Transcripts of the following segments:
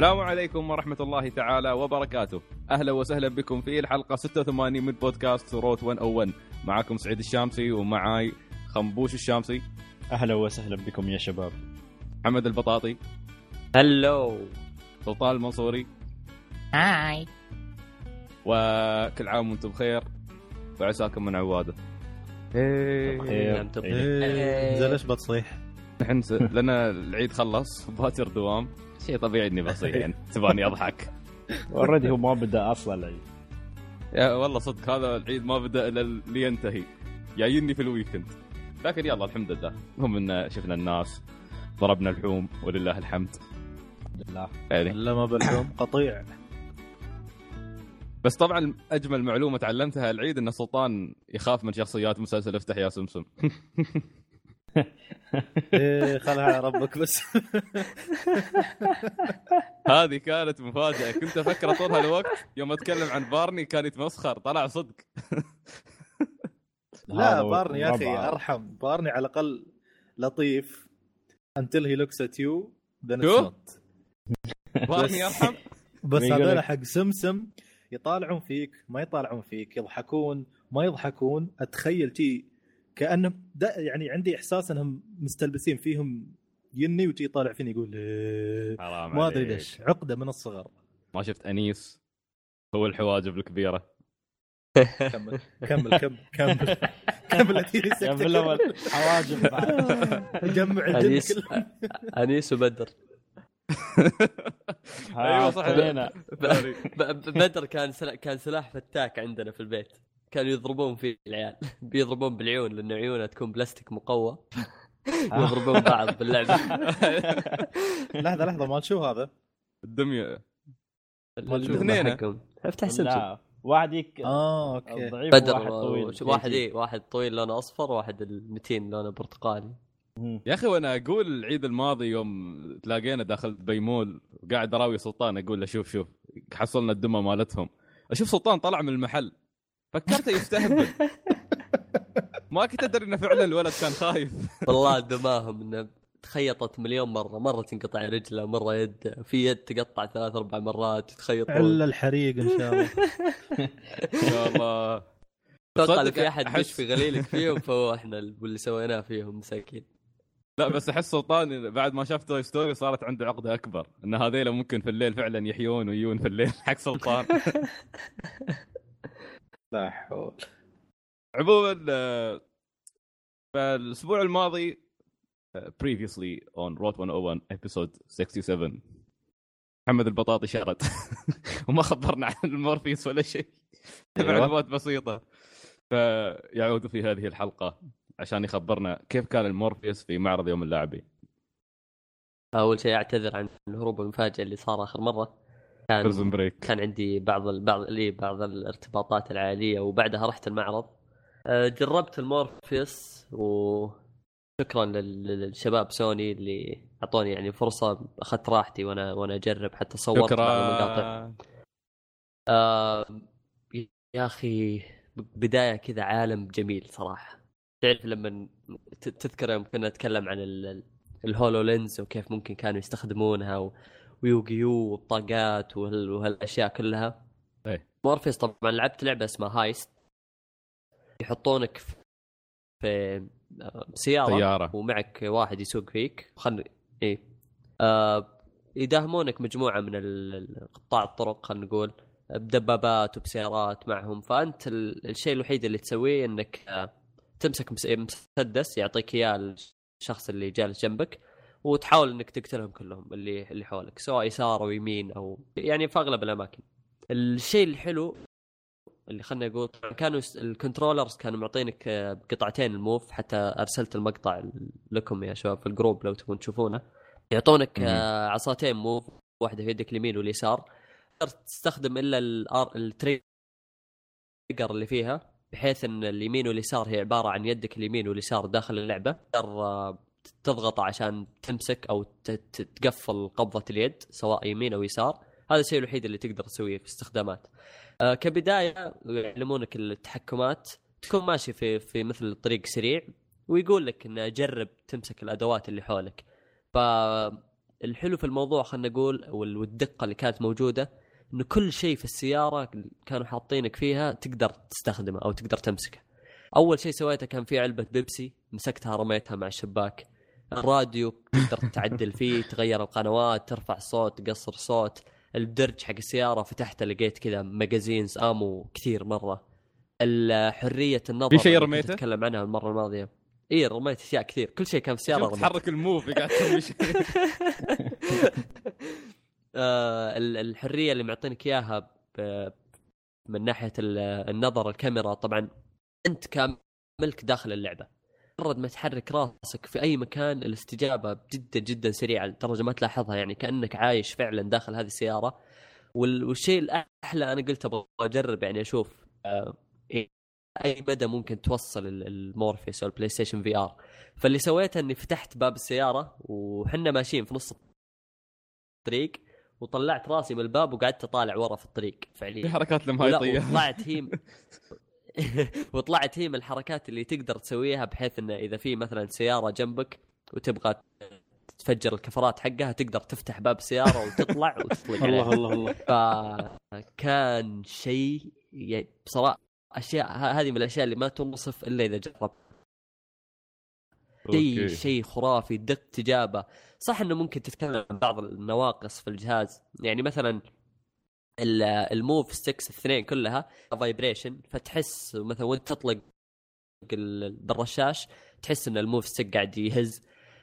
السلام عليكم ورحمة الله تعالى وبركاته. أهلا وسهلا بكم في الحلقة 86 من بودكاست روت 101 معكم سعيد الشامسي ومعاي خنبوش الشامسي. أهلا وسهلا بكم يا شباب. محمد البطاطي. هلو. سلطان المنصوري. هاي. وكل عام وأنتم بخير. وعساكم من عوادة. خير. أنتم إيه. بخير. زين إيش بتصيح؟ نحن س... لنا العيد خلص باكر دوام. شيء طبيعي إني بصيح يعني تباني أضحك. already هو ما بدأ أصلا العيد. يا والله صدق هذا العيد ما بدأ إلا لينتهي جايني في ال weekend. لكن يلا الحمد لله. المهم إن شفنا الناس ضربنا الحوم ولله الحمد. الحمد لله يعني. إلا ما بالحوم قطيع. بس طبعا أجمل معلومة تعلمتها العيد إن سلطان يخاف من شخصيات مسلسل افتح يا سمسم. إيه خلها على ربك بس. هذه كانت مفاجأة. كنت أفكر طول هالوقت يوم أتكلم عن بارني كان يتمسخر طلع صدق. لا بارني يا أخي. أرحم. بارني على الأقل لطيف. Until he looks at you then it's شو؟ not. بارني يرحم بس هذول حق سمسم يطالعون فيك ما يطالعون فيك يضحكون ما يضحكون. أتخيل تي كانهم دا يعني عندي إحساس إنهم مستلبسين فيهم يني وتي طالع فيني يقول إيه. حرام ما أدري. ليش عقدة من الصغر ما شفت أنيس هو الحواجب الكبيرة كمل كمل كمل كمل كمل في الأول حواجب بعد جمع أنيس أنيس وبدر أيوة صح. بدر كان. كان سلاح فتاك عندنا في البيت كانوا يضربون فيه العيال. بيضربون بالعيون لأن عيونها تكون بلاستيك مقوى. يضربون بعض باللعبة. لحظة لحظة مال شو هذا؟ الدمية. الاثنين افتح سمسم لا واحد يك آه okay. ضعيف بدر وواحد طويل. واحد إيه واحد طويل لونه أصفر وواحد المتين لونه برتقالي. يا أخي وأنا أقول العيد الماضي يوم تلاقينا داخل بيمول وقاعد أراوي سلطان أقول له شوف شوف حصلنا الدمى مالتهم. أشوف سلطان طلع من المحل. فكرته يستهبل. ما كنت أدري انه فعلا الولد كان خايف. والله دماهم إنه تخيطت مليون مرة. مرة تنقطع رجله مرة يد في يد تقطع ثلاث أربع مرات تخيط إلا الحريق إن شاء الله. يا الله. أتوقع لو في أحد أحس- مش في غليلك فيهم فهو إحنا واللي سويناه فيهم مساكين. لا بس أحس سلطان بعد ما شاف Toy Story صارت عنده عقدة أكبر. إن هذيلا ممكن في الليل فعلا يحيون ويجون في الليل حق سلطان. لا حول عموما آه، فالأسبوع الماضي آه، previously on Road 101 episode 67 محمد البطاطي شرد. وما خبرنا عن المورفيس ولا شيء. أيوة. معلومات بسيطة. فيعود في هذه الحلقة عشان يخبرنا كيف كان المورفيس في معرض يوم اللاعبين. أول شيء أعتذر عن الهروب المفاجئ اللي صار آخر مرة. كان break كان عندي بعض ال... بعض لي بعض الارتباطات العائليه وبعدها رحت المعرض. أه، جربت المورفيوس وشكرا لل... للشباب سوني اللي أعطوني يعني فرصة أخذت راحتي وأنا وأنا أجرب. حتى صورت بعض المقاطع. آه يا أخي بداية كذا عالم جميل صراحة. تعرف لما تذكر يوم كنا نتكلم عن ال- ال- ال HoloLens وكيف ممكن كانوا يستخدمونها و- و Yu-Gi-Oh والبطاقات وهال- وهالأشياء كلها. إيه. مورفيس طبعا لعبت لعبة اسمها Heist. يحطونك في- في آه، سيارة طيارة. ومعك واحد يسوق فيك. خل إيه. آه يداهمونك مجموعة من قطاع الطرق خلينا نقول. بدبابات وبسيارات معهم. فأنت ال- الشيء الوحيد اللي تسويه إنك آه تمسك مس- مسدس يعطيك إياه الشخص اللي جالس جنبك. وتحاول إنك تقتلهم كلهم اللي اللي حولك سواء يسار أو يمين أو يعني في أغلب الأماكن. الشيء الحلو اللي خلنا نقول كانوا الكنترولرز كانوا معطينك آه، قطعتين الموف حتى أرسلت المقطع لكم يا شباب في ال group لو تبون تشوفونه يعطونك. آه، عصاتين Move واحدة في يدك اليمين واليسار تقدر تستخدم إلا ال trigger اللي فيها بحيث إن اليمين واليسار هي عبارة عن يدك اليمين واليسار داخل اللعبة تقدر تضغط عشان تمسك أو تقفل قبضة اليد سواء يمين أو يسار هذا الشيء الوحيد اللي تقدر تسويه في استخدامات آه، كبداية يعلمونك التحكمات تكون ماشي في في مثل طريق سريع ويقول لك إنه جرب تمسك الأدوات اللي حولك ف الحلو في الموضوع خلينا نقول وال- والدقة اللي كانت موجودة إنه كل شيء في السيارة كانوا حاطينك فيها تقدر تستخدمه أو تقدر تمسكه. أول شيء سويته كان في علبة بيبسي مسكتها رميتها مع الشباك. الراديو تقدر تعدل فيه تغير القنوات ترفع صوت تقصر صوت. الدرج حق السيارة فتحته لقيت كذا ماجازينز آمو كثير مرة. حريه النظر في شيء رميته؟ أتكلم عنها المرة الماضية. اي رميت أشياء كثير. كل شيء كان في السياره. تحرك الموف قاعد تسوي شيء. آه، ال- الحرية اللي معطينك إياها من ناحية ال- النظر الكاميرا. طبعا أنت كملك داخل اللعبة. مجرد ما تحرك راسك في أي مكان الاستجابة جدا جدا سريعة لدرجه ما تلاحظها يعني كأنك عايش فعلا داخل هذه السيارة. وال- والشيء الأحلى أنا قلت أبغى أجرب يعني أشوف آه، إيه- أي مدى ممكن توصل ال- المورفيس أو ال PlayStation VR. فاللي سويته إني فتحت باب السيارة وحنا ماشيين في نص الطريق وطلعت راسي من الباب وقعدت أطالع ورا في الطريق في فعليا حركات المهايطيه وطلعت هي وطلعت هي من الحركات اللي تقدر تسويها بحيث انه إذا في مثلا سيارة جنبك وتبغى تفجر الكفرات حقها تقدر تفتح باب السياره وتطلع وتطلق عليها. الله الله. الله فكان شيء يعني بصراحة أشياء هذه من الأشياء اللي ما تنصف إلا إذا جربت. شيء. شيء خرافي دق تجابة. صح إنه ممكن تتكلم عن بعض النواقص في الجهاز. يعني مثلا ال Move sticks الاثنين كلها vibration فتحس مثلا وانت تطلق ال- بالرشاش تحس إن ال Move stick قاعد يهز.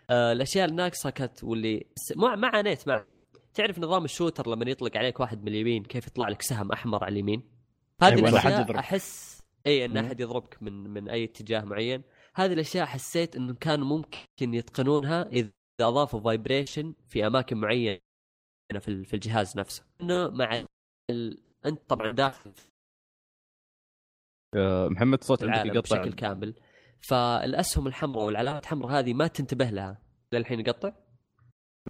آه، الأشياء الناقصه كانت واللي ما ما عانيت مع تعرف نظام ال shooter لما يطلق عليك واحد من اليمين كيف يطلع لك سهم أحمر على اليمين؟ هذه أيوة، الأشياء. احس إي إن. أحد يضربك من من أي اتجاه معين. هذه الأشياء حسيت إنه كان ممكن يتقنونها إذا أضافوا vibration في أماكن معينة في الجهاز نفسه. إنه مع ال... انت طبعا داخل آه، محمد صوت عندك يقطع. بشكل كامل. فالأسهم الحمراء والعلامات الحمراء هذه ما تنتبه لها. للحين يقطع؟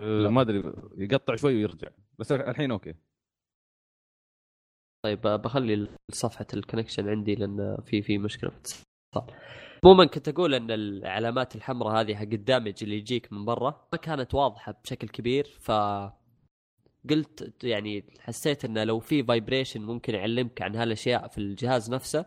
آه، ما أدري يقطع شوي ويرجع. بس الحين okay. طيب بخلي صفحة ال connection عندي لأن في في مشكلة في الاتصال. عموما كنت أقول أن العلامات الحمراء هذه حق ال damage اللي يجيك من برا ما كانت واضحة بشكل كبير ف قلت يعني حسيت إنه لو في vibration ممكن يعلمك عن هالأشياء في الجهاز نفسه.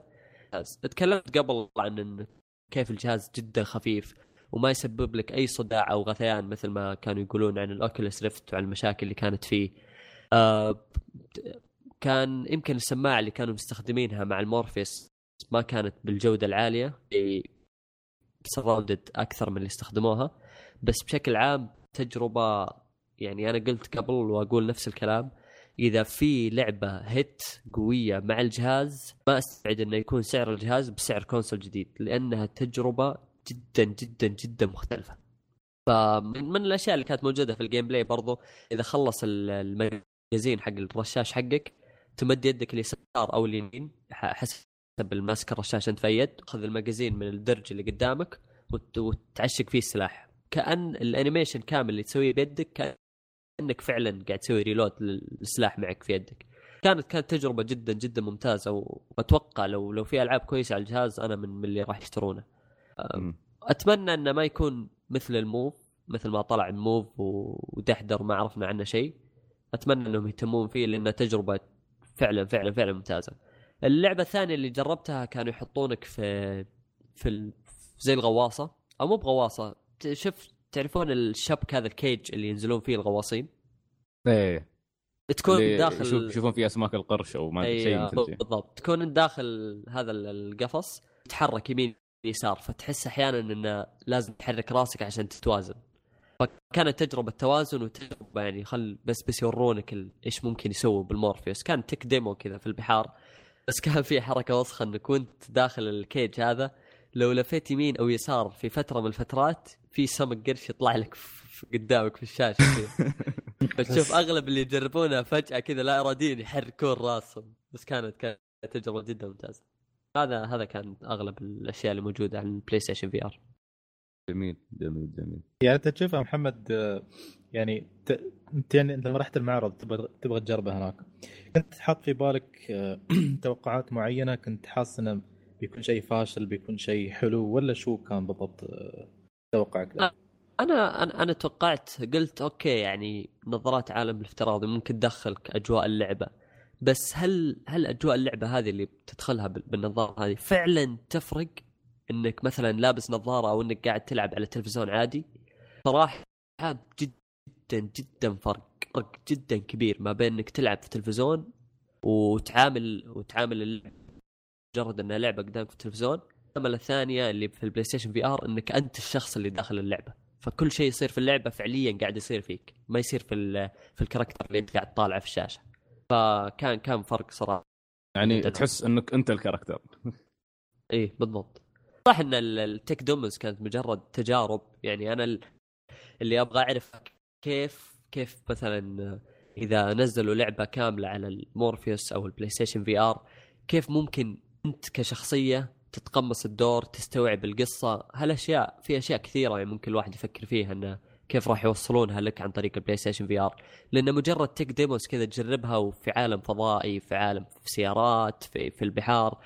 تكلمت قبل عن كيف الجهاز جدا خفيف وما يسبب لك أي صداع أو غثيان مثل ما كانوا يقولون عن ال Oculus Rift وعن المشاكل اللي كانت فيه. آه كان يمكن السماعه اللي كانوا مستخدمينها مع المورفيس ما كانت بالجودة العالية. surround أكثر من اللي استخدموها. بس بشكل عام تجربة يعني أنا قلت قبل وأقول نفس الكلام إذا في لعبة hit قوية مع الجهاز ما أستبعد إنه يكون سعر الجهاز بسعر console جديد لأنها تجربة جدا جدا جدا مختلفة. فمن من الأشياء اللي كانت موجودة في ال gameplay برضو إذا خلص ال- ال magazine حق الرشاش حقك تمد يدك اليسار أو اليمين حسب الماسك الرشاش أنت في يد خذ ال magazine من الدرج اللي قدامك وت- وتعشق فيه السلاح. كأن ال animation كامل اللي تسويه بيدك كانك فعلا قاعد تسوي reload للسلاح معك في يدك كانت كانت تجربة جدا جدا ممتازة وأتوقع لو لو في ألعاب كويسة على الجهاز أنا من, اللي راح يشترونه. أتمنى إنه ما يكون مثل ال Move مثل ما طلع ال Move ودحدر ما عرفنا عنه شيء أتمنى إنهم يهتمون فيه لانها تجربة فعلا فعلا فعلا ممتازة اللعبة الثانية اللي جربتها كانوا يحطونك في في. زي الغواصة أو مو بغواصة ت- شوف تعرفون الشبك هذا الكيج اللي ينزلون فيه الغواصين؟ إيه. تكون داخل يشوف- يشوفون في أسماك القرش أو ما أدري شيء مثل شيء. بالضبط. تكون داخل هذا ال- القفص تتحرك يمين يسار فتحس أحيانا انه لازم تحرك راسك عشان تتوازن. فكانت تجربة توازن وتجربة يعني خل بس بس يورونك إيش ممكن يسووا بالمورفيوس. كان tech demo كذا في البحار بس كان في حركة وسخة إنك وأنت داخل ال cage هذا لو لفيت يمين أو يسار في فترة من الفترات في سمك قرش يطلع لك في قدامك في الشاشة كذا. فتشوف أغلب اللي يجربونها فجأة كذا لا اراديين يحركون راسهم. بس كانت كانت تجربة جدا ممتازة. هذا هذا كان أغلب الأشياء اللي موجودة على ال PlayStation VR جميل جميل جميل. يعني أنت تشوفها محمد يعني ت... أنت يعني أنت لما رحت المعرض تبغى تبغى تجربه هناك. كنت حاط في بالك آه، توقعات معينة؟ كنت حاسس إنه بيكون شيء فاشل بيكون شيء حلو ولا شو كان بالضبط؟ آه، توقعك؟ أنا أنا أنا توقعت قلت أوكي يعني نظارات عالم الافتراضي ممكن تدخلك أجواء اللعبة بس هل هل أجواء اللعبة هذه اللي بتدخلها بال- بالنظارة هذه فعلا تفرق إنك مثلا لابس نظارة أو إنك قاعد تلعب على تلفزيون عادي صراحة جدا جدا فرق فرق جدا كبير ما بين إنك تلعب في تلفزيون وتعامل وتعامل اللعبة مجرد انها لعبة قدامك في التلفزيون العمله الثانية اللي في ال PlayStation VR إنك أنت الشخص اللي داخل اللعبة. فكل شيء يصير في اللعبة فعليا قاعد يصير فيك ما يصير في في ال character اللي أنت قاعد تطالعه في الشاشة. فكان كان فرق صراحة. يعني. تحس إنك أنت ال character. إيه بالضبط. صح إن ال- ال tech demos كانت مجرد تجارب. يعني أنا ال- اللي أبغى أعرف كيف كيف مثلا إذا نزلوا لعبة كاملة على المورفيوس أو ال PlayStation VR كيف ممكن أنت كشخصية تتقمص الدور تستوعب القصة. هالاشياء في أشياء كثيرة يعني ممكن الواحد يفكر فيها إنه كيف راح يوصلونها لك عن طريق ال PlayStation VR لأن مجرد tech demos كذا تجربها وفي عالم فضائي في عالم في سيارات في في البحار.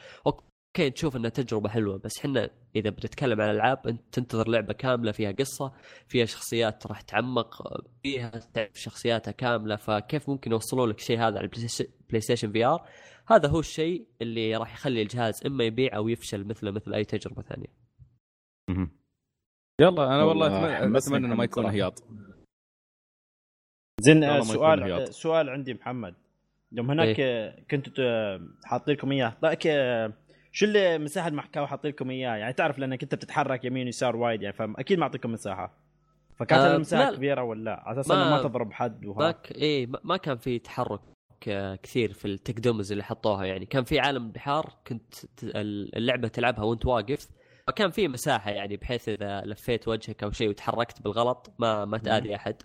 تشوف إنها تجربة حلوة بس إحنا إذا بتتكلم عن ألعاب أنت تنتظر لعبة كاملة فيها قصة فيها شخصيات راح تعمق فيها تعرف شخصياتها كاملة فكيف ممكن يوصلوا لك الشيء هذا على ال PlayStation- PlayStation VR هذا هو الشيء اللي راح يخلي الجهاز إما يبيع أو يفشل مثله مثل أي تجربة ثانية. يلا أنا والله اتمنى إنه ما يكون. هياط. زين سؤال سؤال عندي محمد. يوم هناك آه، كنتوا ت- حاطين لكم إياه. شو اللي مساحة المحكاة حاطين لكم اياه يعني تعرف لأنك أنت بتتحرك يمين يسار وايد يعني فاكيد معطيكم مساحة. فكانت آه، المساحة لا. كبيرة ولا لا؟ على أساس ما- إنه ما تضرب حد وها ك... إيه ما- كان في تحرك آه، كثير في التك دومز اللي حطوها. يعني كان في عالم البحار كنت اللعبة تلعبها وأنت واقف. فكان في مساحة يعني بحيث إذا لفيت وجهك أو شيء وتحركت بالغلط ما ما تآذي أحد.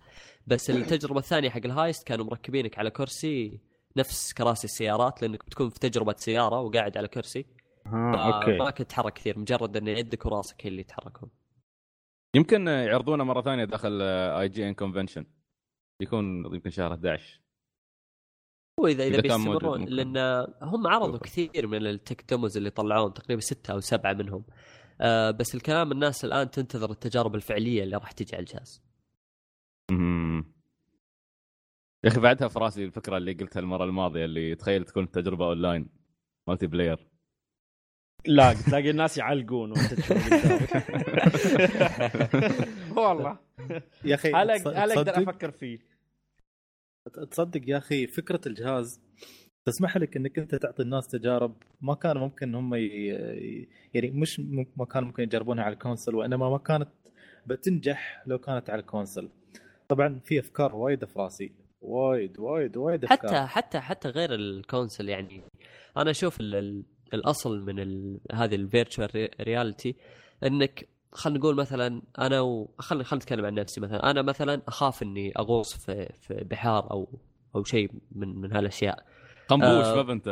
بس التجربة الثانية حق ال heist كانوا مركبينك على كرسي نفس كراسي السيارات لأنك بتكون في تجربة سيارة وقاعد على كرسي. ها أوكي. ما كنت تتحرك كثير مجرد إن يدك وراسك هي اللي يتحركون. يمكن يعرضونه مرة ثانية داخل IGN convention يكون يمكن شهر 11 واذا اذا موجود بيستمرون. لأن هم عرضوا شوفه. كثير من ال tech demos اللي طلعون تقريبا ستة أو سبعة منهم. آه بس الكلام الناس الآن تنتظر التجارب الفعلية اللي راح تجي على الجهاز. مم. يا أخي بعدها في راسي الفكرة اللي قلتها المرة الماضية اللي تخيل تكون التجربه online multiplayer لا تلاقي الناس يعلقون وانت تشوف قدامك. والله. يا أخي هلا أقدر أفكر فيه. تصدق يا أخي فكرة الجهاز تسمح لك إنك أنت تعطي الناس تجارب ما كان ممكن هم ي... يعني مش ما كان ممكن يجربونها على ال console وإنما ما كانت بتنجح لو كانت على ال console. طبعا في أفكار وايد في راسي وايد وايد وايد أفكار. حتى حتى حتى غير ال console يعني. أنا أشوف ال- الأصل من ال... هذه ال virtual reality إنك خلينا نقول مثلا أنا و... خلينا خلينا نتكلم عن نفسي مثلا أنا مثلا أخاف إني أغوص في في بحار أو أو شيء من من هالأشياء. قنبوش آه. ما بنت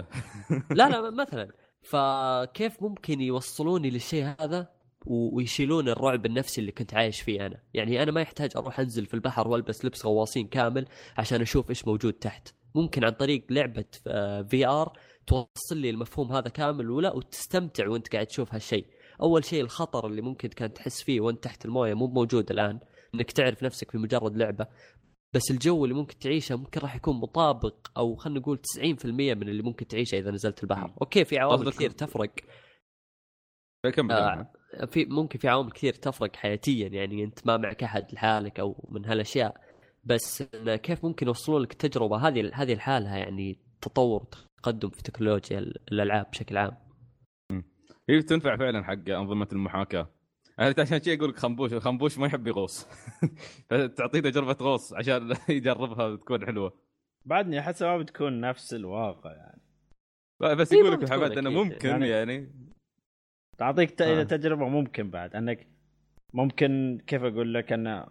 لا لا مثلا. فكيف ممكن يوصلوني للشيء هذا ويشيلون الرعب النفسي اللي كنت عايش فيه أنا؟ يعني أنا ما يحتاج أروح أنزل في البحر وألبس لبس غواصين كامل عشان أشوف إيش موجود تحت. ممكن عن طريق لعبة VR توصل لي المفهوم هذا كامل ولا وتستمتع وانت قاعد تشوف هالشيء؟ أول شيء الخطر اللي ممكن كان تحس فيه وانت تحت الموية مو موجود الآن إنك تعرف نفسك في مجرد لعبة. بس الجو اللي ممكن تعيشه ممكن راح يكون مطابق أو خلينا نقول 90% من اللي ممكن تعيشه إذا نزلت البحر. أوكي في عوامل كثير تفرق. آه، في ممكن في عوامل كثير تفرق حياتيا يعني أنت ما معك أحد لحالك أو من هالأشياء. بس كيف ممكن يوصلون لك التجربة؟ هذه هذه لحالها يعني تطور تقدم في تكنولوجيا الألعاب بشكل عام. هي تنفع فعلا حق أنظمة المحاكاة. أنا عشان شيء أقول لك خنبوش الخنبوش ما يحب يغوص. فتعطيه تجربة غوص عشان يجربها تكون حلوة. بعدني أحس ما بتكون نفس الواقع يعني. بس يقول لك محمد إنه. ممكن يعني- يعني. تعطيك ت- آه. تجربة ممكن بعد إنك ممكن كيف أقول لك إنه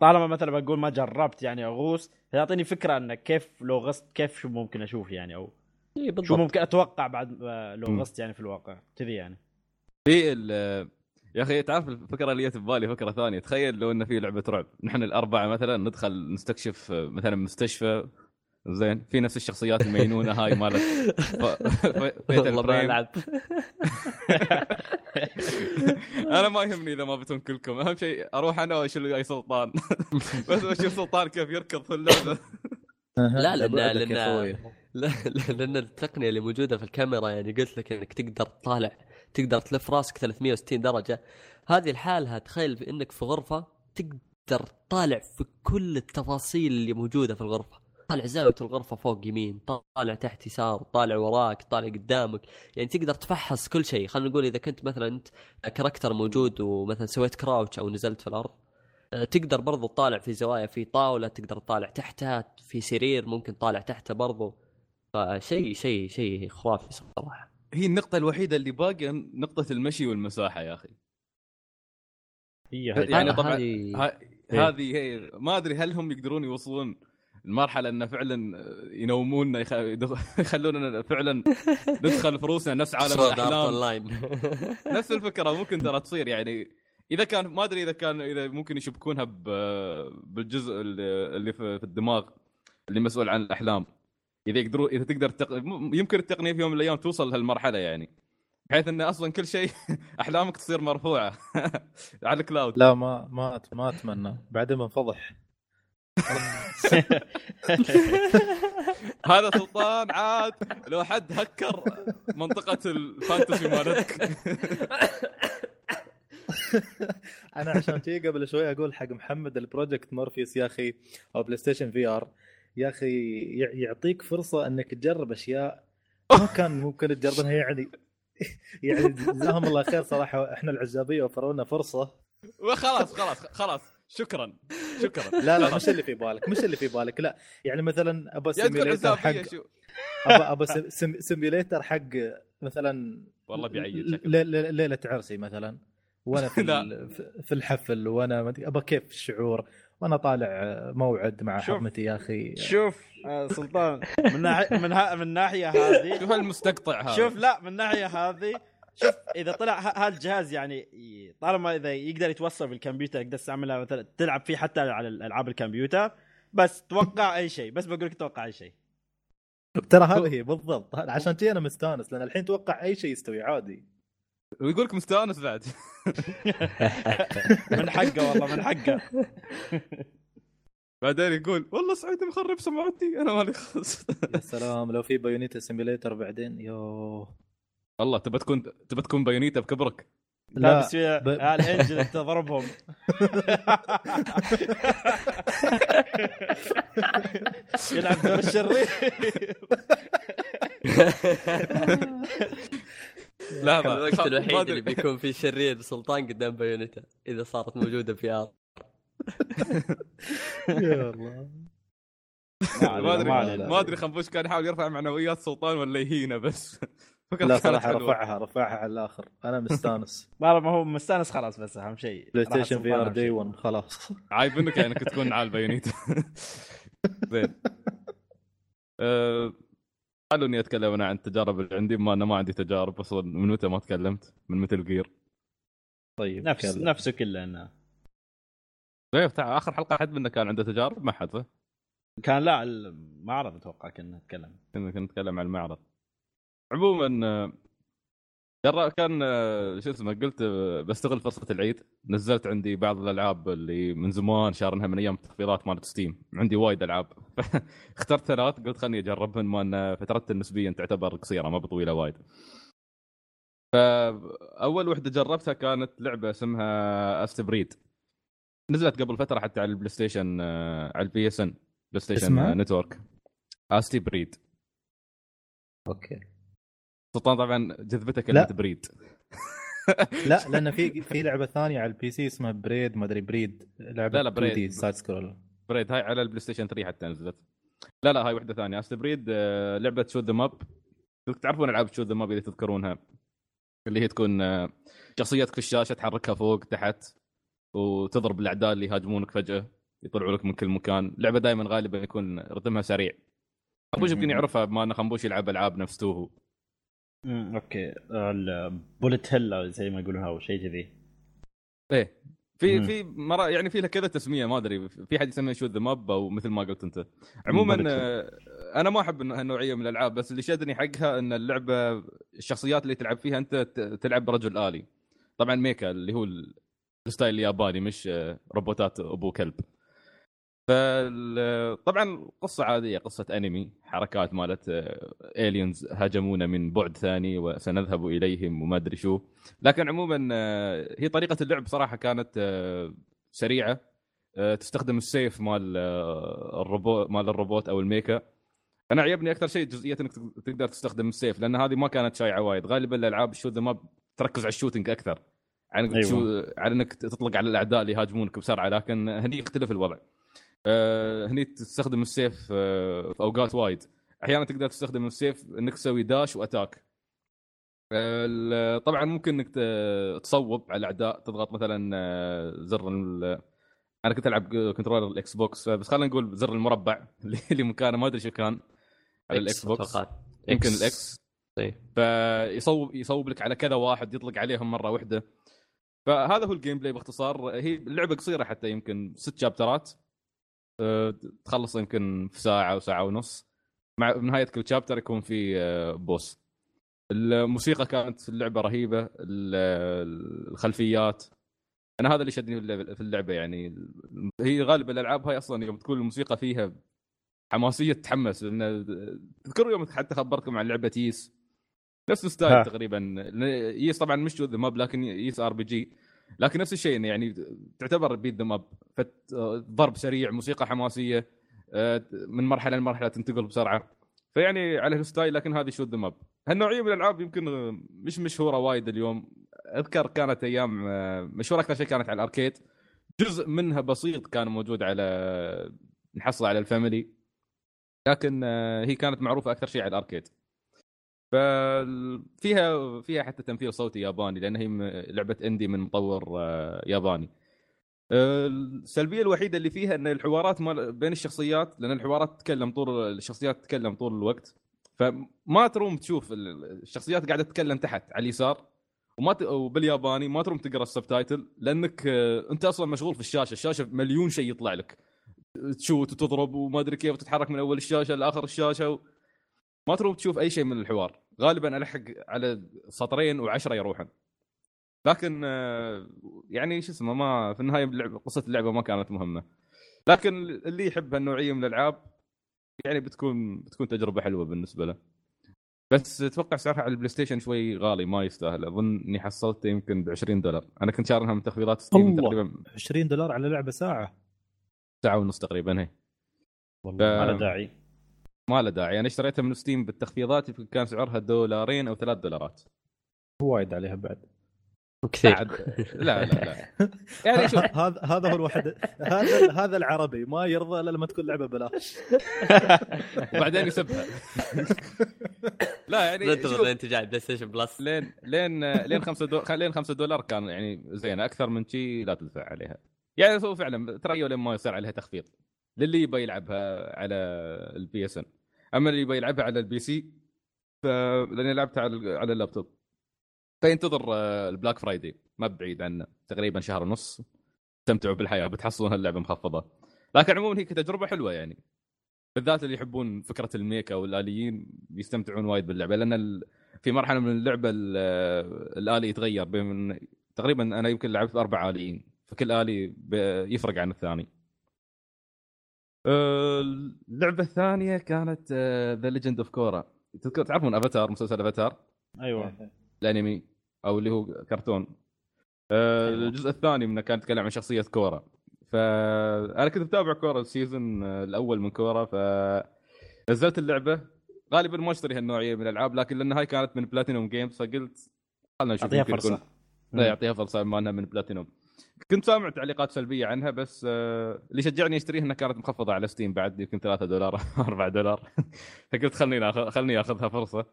طالما مثلا بقول ما جربت يعني أغوص يعطيني فكرة انك كيف لو غصت كيف شو ممكن أشوف يعني أو اي شو بالضبط ممكن أتوقع بعد لو. غصت يعني في الواقع كذي يعني. في ال- يا أخي تعرف الفكرة اللي جت في بالي فكرة ثانية. تخيل لو إنه في لعبة رعب. نحن الأربعة مثلا ندخل نستكشف مثلا مستشفى. زين في نفس الشخصيات المينونه هاي مالت والله ما ألعب. أنا ما يهمني إذا ما بتون كلكم. أهم شيء أروح أنا واشيل وياي سلطان. بس أشوف سلطان كيف يركض في اللعبة. لا، لأن- أخوي. لا لا، لأن التقنية اللي موجودة في الكاميرا يعني قلت لك إنك تقدر تطالع تقدر تلف راسك 360 درجة. هذه لحالها تخيل بإنك في غرفة تقدر تطالع في كل التفاصيل اللي موجودة في الغرفة. طالع زاوية الغرفة فوق يمين طالع تحت يسار طالع وراك طالع قدامك. يعني تقدر تفحص كل شيء. خلينا نقول إذا كنت مثلا أنت character موجود ومثلا سويت crouch أو نزلت في الأرض آه، تقدر برضو تطالع في زوايا في طاولة تقدر تطالع تحتها في سرير ممكن تطالع تحته برضو. فشيء شيء شيء خرافي صراحة. هي النقطة الوحيدة اللي باقية نقطة المشي والمساحة يا أخي. هي هاي. يعني لا، طبعاً هذه- ها- إيه. هذه هي ما أدري هل هم يقدرون يوصلون المرحله انه فعلا ينوموننا يخ- يدخ- يخلوننا فعلا ندخل فروسنا نفس عالم Online. نفس الفكرة ممكن ترى تصير يعني. إذا كان ما أدري إذا كان إذا ممكن يشبكونها ب- بالجزء اللي اللي في في الدماغ اللي مسؤول عن الأحلام. إذا يقدروا إذا تقدر تق... يمكن التقنية في يوم من الأيام توصل لهالمرحلة يعني. بحيث إن أصلا كل شيء أحلامك تصير مرفوعة. على ال cloud. لا ما ما ما أتمنى. بعدين بنفضح. هذا سلطان عاد. لو حد هكر منطقة ال fantasy مالتك. أنا عشان شي قبل شوي أقول حق محمد ال Project Morpheus يا أخي أو PlayStation VR. يا أخي يع- يعطيك فرصة أنك تجرب أشياء ما كان ممكن تجربها يعني يعني جزاهم الله خير صراحة إحنا العزابية وفروا لنا فرصة. وخلاص خلاص خلاص شكرا شكرا. لا لا مش اللي في بالك مش اللي في بالك لا يعني مثلا ابى simulator حق ابى ابى sim- sim- simulator حق مثلا والله بيعيد ليلة عرسي مثلا وأنا في في الحفل وأنا ابى كيف الشعور؟ وأنا طالع موعد مع شوف. حرمتي يا أخي. شوف آه، سلطان من ناحيه من, ها من الناحيه هذه شوف المستقطع هذا. شوف لا من الناحيه هذه شوف إذا طلع هذا الجهاز يعني طالما إذا يقدر يتوصل بالكمبيوتر يقدر تستعملها مثلا تلعب فيه حتى على الالعاب الكمبيوتر بس توقع أي شيء بس بقول لك توقع أي شيء. ترى هذه هي بالضبط عشان كذي أنا مستانس لأن الحين توقع أي شيء يستوي عادي. ويقول لك مستانس بعد. من حقه والله من حقه. بعدين يقول والله سعيد مخرب سمعتي أنا مالي خص يا سلام لو في Bayonetta simulator بعدين يو والله تبى تكون تبى تكون Bayonetta بكبرك؟ لا بس ب- ال angel انت ضربهم يلعب دور الشرير. لا الوقت الوحيد ما اللي ادري بيكون فيه شرير سلطان قدام Bayonetta إذا صارت موجودة في آر. يا الله. ما أدري ما. ما أدري خنبوش كان يحاول يرفع معنويات سلطان ولا يهينه بس. لا صراحة. رفعها رفعها على الآخر. أنا مستانس. لا ما هو مستانس خلاص بس أهم شيء. بلاي ستيشن في ار دي شيء. 1 خلاص. عايب منك يعني انك تكون على البايونيتا. زين. قالوا إني أتكلم أنا عن التجارب اللي عندي ما أنا ما عندي تجارب أصلا. من متى ما تكلمت؟ من مثل جير طيب نفس يلا. نفسه كله إنه. طيب تع- آخر حلقة حد منا كان عنده تجارب؟ ما حد. كان لا المعرض أتوقع كنا نتكلم. كنا كنا نتكلم عن المعرض. عموما جرا كان آه، شو اسمه قلت آه، بستغل فرصة العيد. نزلت عندي بعض الألعاب اللي من زمان شارنها من أيام التخفيضات مالت ستيم عندي وايد ألعاب. اخترت ثلاث قلت خلني اجربهن ما ان فترتها نسبيا تعتبر قصيرة ما بطويلة وايد. فاول وحدة جربتها كانت لعبة اسمها Astebreed نزلت قبل فترة حتى على ال PlayStation آه، على ال PSN PlayStation Network. Astebreed okay. سلطان طبعا جذبته كلمه لا. Braid لا لأن في في لعبة ثانية على ال PC اسمها Braid ما أدري Braid. لعبة لا، لا، Braid. 2D side scroll Braid هاي على ال PlayStation 3 حتى نزلت. لا لا هاي واحدة ثانية. Astebreed آه، لعبة shoot 'em up تعرفون ألعاب shoot 'em up إذا تذكرونها؟ اللي هي تكون آه، شخصيتك في الشاشه تحركها فوق تحت وتضرب الأعداء اللي يهاجمونك فجأة يطلعوا لك من كل مكان. لعبة دائما غالبا يكون رتمها سريع. خنبوش يمكن يعرفها بما أن خنبوش يلعب ألعاب نفس Touhou امم okay. ال bullet hell أو زي ما يقولون أو شيء كذي. إيه. في. في مرة يعني في لها كذا تسمية ما أدري. في حد يسميها shoot 'em up أو مثل ما قلت أنت. عموما. آه، أنا ما أحب هالنوعية من الألعاب بس اللي شدني حقها إن اللعبة الشخصيات اللي تلعب فيها أنت تلعب برجل آلي. طبعا mecha اللي هو ال- ال style الياباني مش آه، روبوتات أبو كلب. فال- طبعا قصة عادية قصة أنمي حركات مالت aliens هاجمونا من بعد ثاني وسنذهب إليهم وما أدري شو لكن عموما آه، هي طريقة اللعب صراحة كانت آه، سريعة آه، تستخدم السيف مال آه، الروبوت مال الروبوت أو ال mecha أنا عجبني أكثر شيء جزئية إنك تق- تقدر تستخدم السيف لأن هذه ما كانت شايعه وايد غالبا الألعاب ال shoot ما تركز على ال shooting أكثر عن. أيوة. شو على إنك تطلق على الأعداء اللي يهاجمونك بسرعة لكن هني يختلف الوضع آه، هني تستخدم السيف آه، في أوقات وايد. أحيانا تقدر تستخدم السيف إنك تسوي dash و attack. آه، طبعا ممكن إنك تصوب على الأعداء تضغط مثلا زر ال- أنا كنت ألعب controller ال Xbox بس خلينا نقول زر المربع اللي مكانه ما أدري شو كان على ال Xbox. يمكن. ال X. فيصوب يصوب لك على كذا واحد يطلق عليهم مرة واحدة. فهذا هو ال gameplay باختصار. هي اللعبه قصيرة حتى يمكن ست chapter ات تخلص يمكن في ساعة أو ساعة ونص. مع بنهايه كل chapter يكون في أه، boss الموسيقى كانت في اللعبة رهيبة ال- الخلفيات. أنا هذا اللي شدني في اللعبة يعني. هي غالبا الألعاب هاي أصلا يوم تكون الموسيقى فيها حماسية تتحمس. لأن تذكروا يوم حتى خبرتكم عن لعبة Ys نفس. ال style تقريبا. لأن Ys طبعا مش 'em up لكن Ys RPG. لكن نفس الشيء يعني تعتبر beat 'em up فت ضرب سريع موسيقى حماسية آه، من مرحلة لمرحلة تنتقل بسرعة. فيعني على ال style لكن هذه shoot 'em up هالنوعية من الألعاب يمكن مش مشهورة وايد اليوم. أذكر كانت أيام آه، مشهورة أكثر شيء كانت على ال arcade. جزء منها بسيط كان موجود على نحصل على ال Family لكن آه، هي كانت معروفة أكثر شيء على ال arcade. ففيها فيها حتى تمثيل صوتي ياباني لأن هي لعبة indie من مطور آه، ياباني. السلبية الوحيدة اللي فيها إن الحوارات بين الشخصيات لأن الحوارات تتكلم طول الشخصيات تتكلم طول الوقت. فما تروم تشوف ال- الشخصيات قاعدة تتكلم تحت على اليسار وما ت... وبالياباني ما تروم تقرأ ال subtitle لأنك آه، أنت أصلا مشغول في الشاشة الشاشة مليون شيء يطلع لك. ت shoot وتضرب وما أدري كيف تتحرك من أول الشاشة لآخر الشاشة و... ما تروم تشوف أي شيء من الحوار. غالبا ألحق على سطرين وعشرة يروحن. لكن آه، يعني شو اسمه ما في النهاية اللعبة قصة اللعبة ما كانت مهمة. لكن اللي يحب هالنوعية من الألعاب يعني بتكون بتكون تجربة حلوة بالنسبة له. بس أتوقع سعرها على ال PlayStation شوي غالي ما يستاهل. أظن إني حصلته يمكن ب 20 دولار. أنا كنت شارنها من تخفيضات Steam. تقريبا 20 دولار على لعبة ساعة. ساعة ونص تقريبا هي. والله ما ف- له داعي. ما له داعي. أنا اشتريتها من Steam بالتخفيضات يمكن كان سعرها دولارين أو ثلاث دولارات. هو وايد عليها بعد. كثير بعد. لا لا لا. يعني شوف. هذا هذا هو الواحد. هذا هذا العربي. ما يرضى إلا لما تكون لعبة بلاش وبعدين يسبها. لا يعني ننتظر شوف، لين تجي على ال PlayStation Plus لين لين لين 5 دولار لين 5 دولار كان يعني زين أكثر من شي لا تدفع عليها. يعني هو فعلا ترى لين ما يصير عليها تخفيض. للي يبغى يلعبها على ال PSN أما اللي يبغى يلعبها على ال PC ف لاني لعبتها على على اللابتوب فينتظر آه، ال Black Friday ما بعيد عنه تقريبا شهر ونص استمتعوا بالحياة بتحصلون هاللعبه مخفضة لكن عموما هي كتجربة حلوة يعني بالذات اللي يحبون فكرة ال mecha والآليين بيستمتعون وايد باللعبة لأن. في مرحلة من اللعبه ال- الآلي يتغير بين تقريبا أنا يمكن لعبت أربع آليين فكل آلي. يفرق عن الثاني اللعبة الثانية كانت The Legend of Korra تذكر تعرفون افاتار مسلسل افاتار أيوه. الأنمي أو اللي هو كرتون. أه، أيوة. الجزء الثاني منه كان يتكلم عن شخصية Korra فانا كنت متابع Korra ال season آه، الأول من Korra ف نزلت اللعبة. غالبا ما اشتري هالنوعيه من الألعاب لكن لأن هاي كانت من Platinum Games فقلت خلنا نشوف أعطيها يمكن فرصة. لا يعطيها فرصة بما أنها من بلاتينوم كنت سامع تعليقات سلبية عنها بس آه، اللي شجعني اشتريها إنها كانت مخفضة على Steam بعد يمكن 3 دولار 4 دولار. فقلت خلني آخذ خلني آخذها فرصة.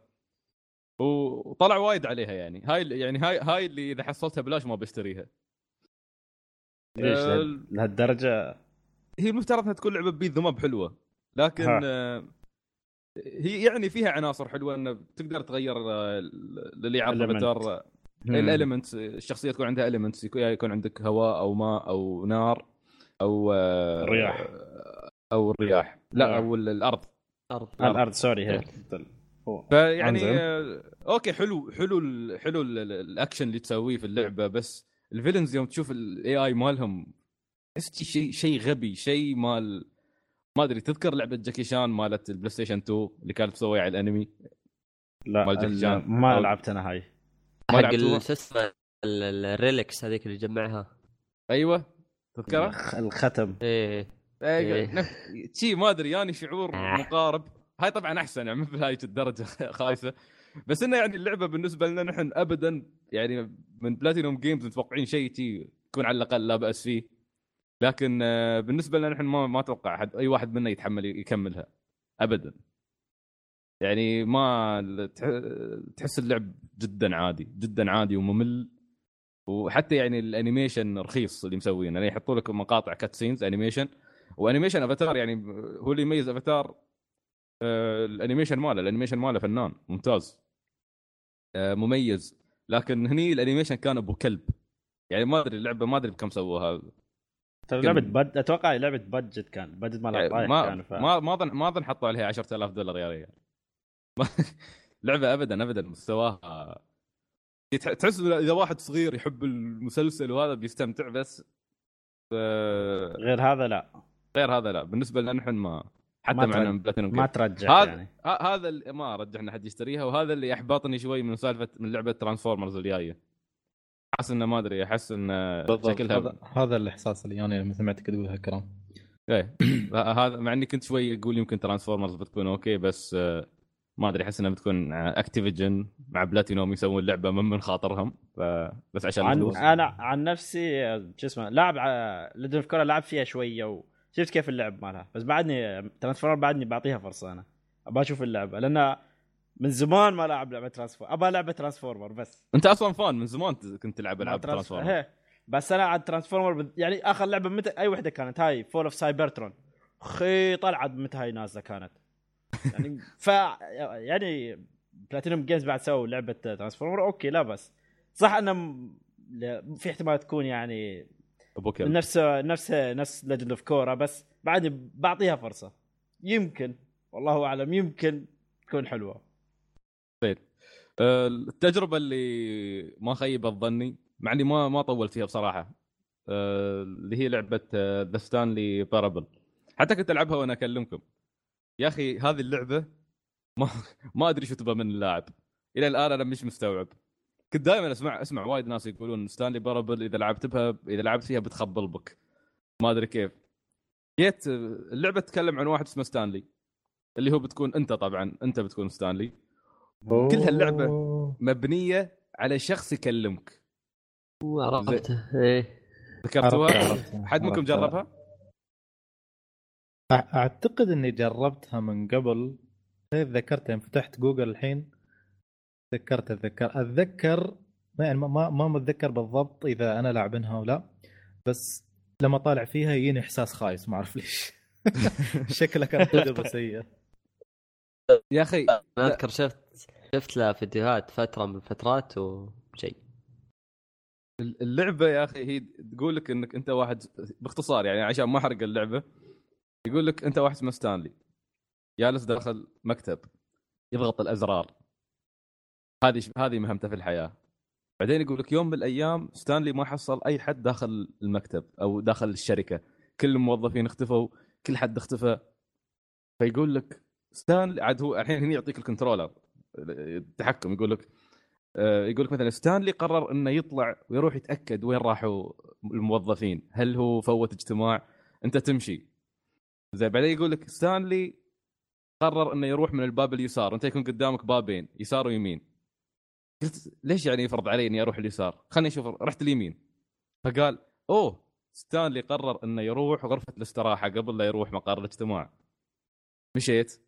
وطلع وايد عليها يعني. هاي يعني هاي هاي اللي إذا حصلتها بلاش ما بشتريها. ليش؟ آه، لهال- لهالدرجة؟ هي المفترض إنها تكون لعبة beat 'em up حلوة. لكن ها. آه، هي يعني فيها عناصر حلوة إنه تقدر تغير Element. Avatar ال elements الشخصية تكون عندها elements يكون عندك هواء أو ماء أو نار أو آه، الرياح. أو الرياح لا نعم. أو الأرض أرض آه، الأرض sorry إيه. هيك هو. فيعني. آه، okay حلو حلو ال- حلو ال- ال- الأكشن اللي تسويه في اللعبة بس ال villains يوم تشوف ال AI مالهم تحس شيء شيء غبي شيء مال ما أدري تذكر لعبة جاكي شان مالت ال PlayStation 2 اللي كانت مسويه على الأنمي لا مال جاكي شان. ما لعبت أنا هاي حق لعبتوها؟ ال- شو اسمه ال- ال- ال relics هذيك اللي جمعها. أيوه. تذكرها؟ الخ- الختم. إيه. أيوه إيه. نف- شي ما أدري يعني شعور آه. مقارب. هاي طبعا أحسن يعني مو بهاي الدرجة خايسة. بس إنه يعني اللعبة بالنسبة لنا نحن ابدا يعني من Platinum Games متوقعين شيء تي يكون على الأقل لا بأس فيه. لكن آه، بالنسبة لنا نحن ما ما أتوقع احد أي واحد منا يتحمل يكملها. ابدا. يعني ما تح- تحس اللعب جدا عادي جدا عادي وممل. وحتى يعني ال animation رخيص اللي مسوينه. يعني يحطوا لك مقاطع cutscenes animation و animation Avatar يعني هو اللي يميز أفاتار آه ال animation ماله. ال animation ماله فنان ممتاز. آه مميز. لكن هني ال animation كان أبو كلب. يعني ما أدري اللعبة ما أدري بكم سووها. ترى لعبة بد... أتوقع لعبة budget كان budget مالها يعني طايح ما كان ف... ما ما اظن ما اظن حطوا عليها 10000 دولار يا ريال. لعبة ابدا ابدا مستواها. تح- تحس إذا واحد صغير يحب المسلسل وهذا بيستمتع بس آه، غير هذا لا. غير هذا لا. بالنسبة لنا نحن ما حتى ما مع ترجع- إنه بلاتينوم ما. ترجع هذا يعني. ه- هذا اللي ما رجحنا حد يشتريها وهذا اللي أحبطني شوي من سالفة من لعبة Transformers الجاية. احس إنه ما أدري احس إنه بالضبط. شكلها هذا هذا الإحساس اللي أنا مثل ما سمعتك تقولها كرام إيه. هذا مع إني كنت شوي أقول يمكن Transformers بتكون okay بس آه، ما أدري أحس إنها بتكون Activision مع بلاتينوم يسوون لعبة من من خاطرهم فبس عشان عن... الفلوس. أنا عن نفسي آه، شو اسمه لاعب Legend of Korra لعب فيها شوية وشفت كيف اللعب مالها بس بعدني Transformer بعدني بعطيها فرصة أنا. ابى أشوف اللعبة لأن من زمان ما لعب لعبة Transformer ابى لعبة Transformer بس. أنت أصلا fan من زمان كنت تلعب ألعاب Transformer هي. بس أنا على Transformer. يعني آخر لعبة متى؟ أي وحدة كانت؟ هاي Fall of Cybertron خي طلعت متى هاي نازلة كانت؟ يعني ف يعني Platinum Games بعد سووا لعبة Transformer okay لا بس. صح إنه في احتمال تكون يعني أبو كلب. نفس نفس نفس Legend of Korra بس بعدني بعطيها فرصة. يمكن والله أعلم يمكن تكون حلوة. آه، التجربة اللي ما خيبت ظني مع إني ما ما طولت فيها بصراحة آه، اللي هي لعبة The Stanley Parable حتى كنت ألعبها وأنا أكلمكم. يا أخي هذه اللعبة ما ما أدري شو تبغى من اللاعب إلى الآن أنا مش مستوعب كنت دائما أسمع أسمع وايد ناس يقولون Stanley Parable إذا لعبت بها إذا لعبت فيها بتخبل بك ما أدري كيف جيت اللعبة تتكلم عن واحد اسمه ستانلي اللي هو بتكون أنت طبعا أنت بتكون ستانلي كل هاللعبة. مبنية على شخص يكلمك عرفته إيه ذكرتوها؟ حد منكم. جربها؟ أعتقد إني جربتها من قبل. إيه، ذكرت يوم فتحت جوجل الحين. ذكرت اتذكر اتذكر ما يعني ما ما, ما متذكر بالضبط إذا أنا لاعبنها ولا بس لما طالع فيها يجيني إحساس خايس ما أعرف ليش. شكلها كانت تجربه سيئه يا أخي أنا أذكر شفت شفت له فيديوهات فترة من الفترات وشيء اللعبة يا أخي هي تقول لك إنك أنت واحد باختصار يعني عشان ما أحرق اللعبة. يقول لك أنت واحد اسمه ستانلي جالس داخل مكتب يضغط الأزرار. هذه هذه مهمته في الحياة. بعدين يقول لك يوم من الأيام ستانلي ما حصل أي حد داخل المكتب أو داخل الشركة. كل الموظفين اختفوا كل حد اختفى. فيقول لك ستانلي عاد هو الحين هنا يعطيك ال controller التحكم. يقول لك آه، يقول لك مثلا ستانلي قرر إنه يطلع ويروح يتأكد وين راحوا الموظفين. هل هو فوت اجتماع؟ أنت تمشي. زين بعدين يقول لك ستانلي قرر إنه يروح من الباب اليسار. أنت يكون قدامك بابين يسار ويمين. قلت ليش يعني يفرض علي إني أروح اليسار؟ خليني أشوف رحت اليمين. فقال أوه ستانلي قرر إنه يروح غرفة الاستراحة قبل لا يروح مقر الاجتماع. مشيت.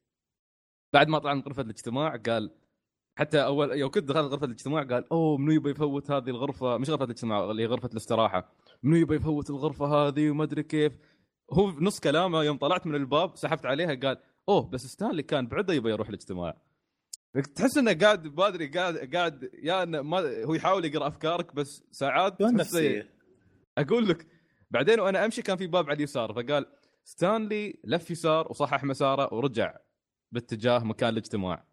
بعد ما طلع من غرفة الاجتماع قال حتى أول يوم كنت دخلت غرفة الاجتماع قال أوه منو يبي يفوت هذه الغرفة؟ مش غرفة الاجتماع اللي غرفة الاستراحة. منو يبي يفوت الغرفة هذه؟ وما أدري كيف. هو نص كلامه يوم طلعت من الباب سحبت عليها قال أوه بس ستانلي كان بعده يبي يروح الاجتماع. تحس إنه قاعد ما أدري قاعد قاعد يا إنه ما هو يحاول يقرأ أفكارك بس ساعات نفسية؟ أقول لك بعدين وأنا أمشي كان في باب على اليسار فقال ستانلي لف يسار وصحح مساره ورجع باتجاه مكان الاجتماع.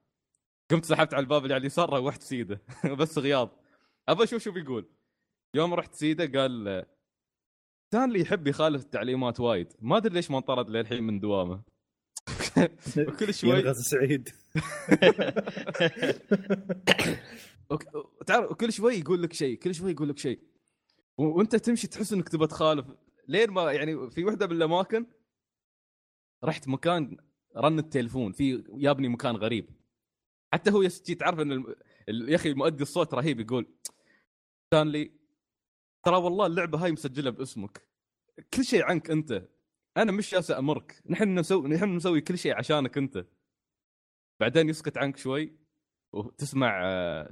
قمت سحبت على الباب اللي على اليسار روحت سيده. بس غياض ابى أشوف شو بيقول. يوم رحت سيده قال ستانلي يحب يخالف التعليمات وايد. ما أدري ليش ما انطرد للحين من دوامه. وكل شوي ينغز سعيد. تعرف كل شوي يقول لك شيء كل شوي يقول لك شيء. وأنت تمشي تحس إنك تبى تخالف. لين ما يعني في وحدة من الاماكن رحت مكان رن التليفون في يابني مكان غريب. حتى هو تعرف إن يا أخي مؤدي الصوت رهيب يقول ستانلي ترى والله اللعبة هاي مسجلة باسمك. كل شيء عنك أنت. أنا مش جالس أمرك. نحن نسوي نحن نسوي كل شيء عشانك أنت. بعدين يسكت عنك شوي وتسمع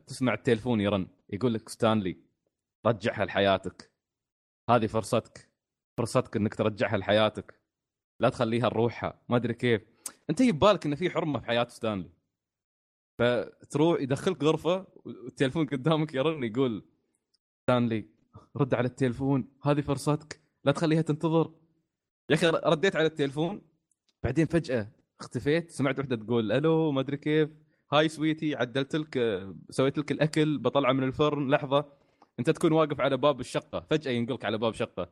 تسمع التليفون يرن. يقول لك ستانلي رجعها لحياتك. هذه فرصتك. فرصتك إنك ترجعها لحياتك. لا تخليها لروحها. ما أدري كيف. أنت يبالك إن في حرمة في حياة ستانلي. فتروح يدخلك غرفة والتليفون قدامك يرن يقول ستانلي رد على التليفون. هذه فرصتك. لا تخليها تنتظر. يا أخي رديت على التليفون. بعدين فجأة اختفيت. سمعت وحدة تقول ألو ما أدري كيف. هاي سويتي عدلت لك سويت لك الأكل بطلعه من الفرن. لحظة. أنت تكون واقف على باب الشقة. فجأة ينقلك على باب شقة.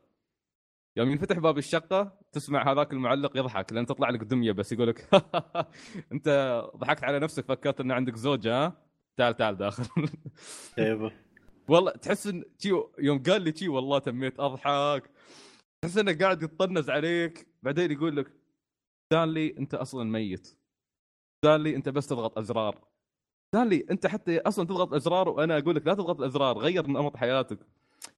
يوم ينفتح باب الشقة تسمع هذاك المعلق يضحك. لأن تطلع لك دمية بس يقول لك أنت ضحكت على نفسك فكرت إن عندك زوجة ها؟ تعال تعال داخل. أيوه والله تحس إن شي يوم قال لي شي والله تميت أضحك. تحس إنه قاعد يطنز عليك بعدين يقول لك ستانلي أنت أصلا ميت. ستانلي أنت بس تضغط أزرار. ستانلي أنت حتى أصلا تضغط أزرار وأنا أقول لك لا تضغط الأزرار غير نمط حياتك.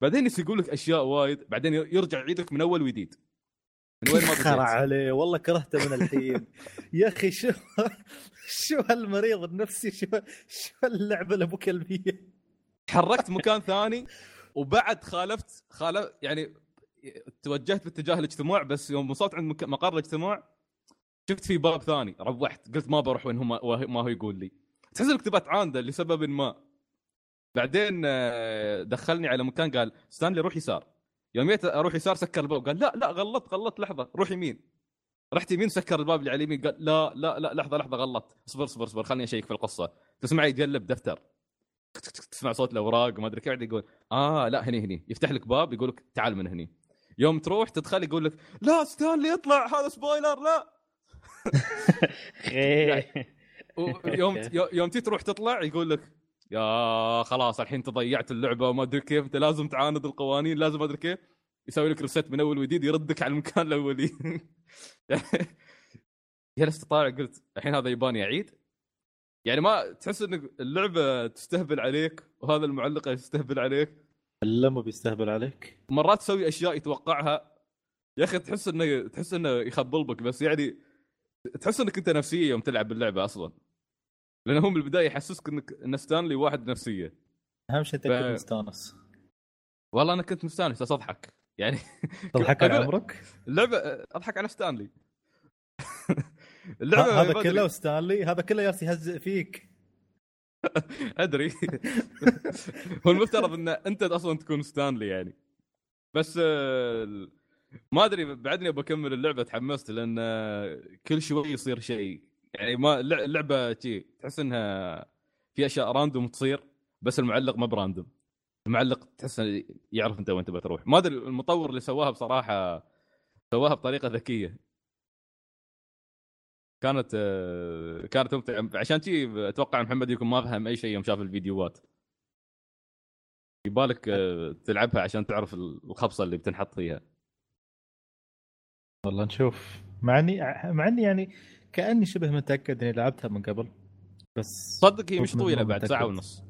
بعدين يقول لك أشياء وايد بعدين يرجع يعيدك من أول وجديد. من وين ما خرع عليه والله كرهته من الحين. يا أخي شو شو هالمريض النفسي شو شو اللعبة الابو كلبية؟ تحركت مكان ثاني وبعد خالفت خالف يعني توجهت باتجاه الاجتماع بس يوم وصلت عند مقر الاجتماع شفت في باب ثاني روحت قلت ما بروح وين هو ما هو يقول لي. تحس انك تبى تعانده لسبب ما. بعدين آه، دخلني على مكان قال ستانلي روح يسار. يوم جيت أروح يسار سكر الباب قال لا لا غلطت غلطت لحظة روح يمين. رحت يمين سكر الباب اللي على اليمين قال لا لا لا لحظة لحظة غلطت اصبر اصبر اصبر خليني اشيك في القصة. تسمع يقلب دفتر. تسمع صوت الأوراق ما أدري كيف قاعد يقول آه لا هني هني. يفتح لك باب يقول لك تعال من هني. يوم تروح تدخل يقول لك لا ستانلي اطلع هذا spoiler لا. خي ويوم يوم تي تروح تطلع يقول لك يا خلاص الحين انت ضيعت اللعبة وما أدري كيف أنت لازم تعاند القوانين لازم ما أدري كيف. يسوي لك reset من أول وجديد يردك على المكان الأولي. جلست طالع قلت الحين هذا يباني اعيد يعني ما تحس ان اللعبة تستهبل عليك وهذا المعلق يستهبل عليك؟ لما بيستهبل عليك. مرات تسوي أشياء يتوقعها. يا أخي تحس إنه تحس إنه يخبل بك بس يعني تحس إنك أنت نفسية يوم تلعب باللعبه أصلا. لأنه هو من البداية يحسسك إنك إن ستانلي واحد نفسية. أهم شيء ف- تكون مستانس. والله أنا كنت مستانس بس أضحك. يعني تضحك على عمرك؟ اللعبة أضحك على ستانلي. اللعبة هذا كله. ستانلي هذا كله ياس يهزئ فيك. أدري. هو المفترض إن أنت أصلا تكون ستانلي يعني. بس آه، ما أدري بعدني بكمل اللعبة تحمست لأن آه، كل شوي يصير شيء. يعني ما اللع- اللعبه شي تحس إنها في أشياء random تصير بس المعلق ما ب random. المعلق تحس يعرف أنت وين تبى تروح. ما أدري المطور اللي سواها بصراحة سواها بطريقة ذكية. كانت آه، كانت ممتعة. عشان شي أتوقع محمد يكون ما فهم أي شيء يوم شاف الفيديوهات. يبالك آه، تلعبها عشان تعرف الخبصة اللي بتنحط فيها. والله نشوف. مع إني مع إني يعني كأني شبه متأكد إني لعبتها من قبل بس صدق هي مش طويلة بعد ساعة. ونص.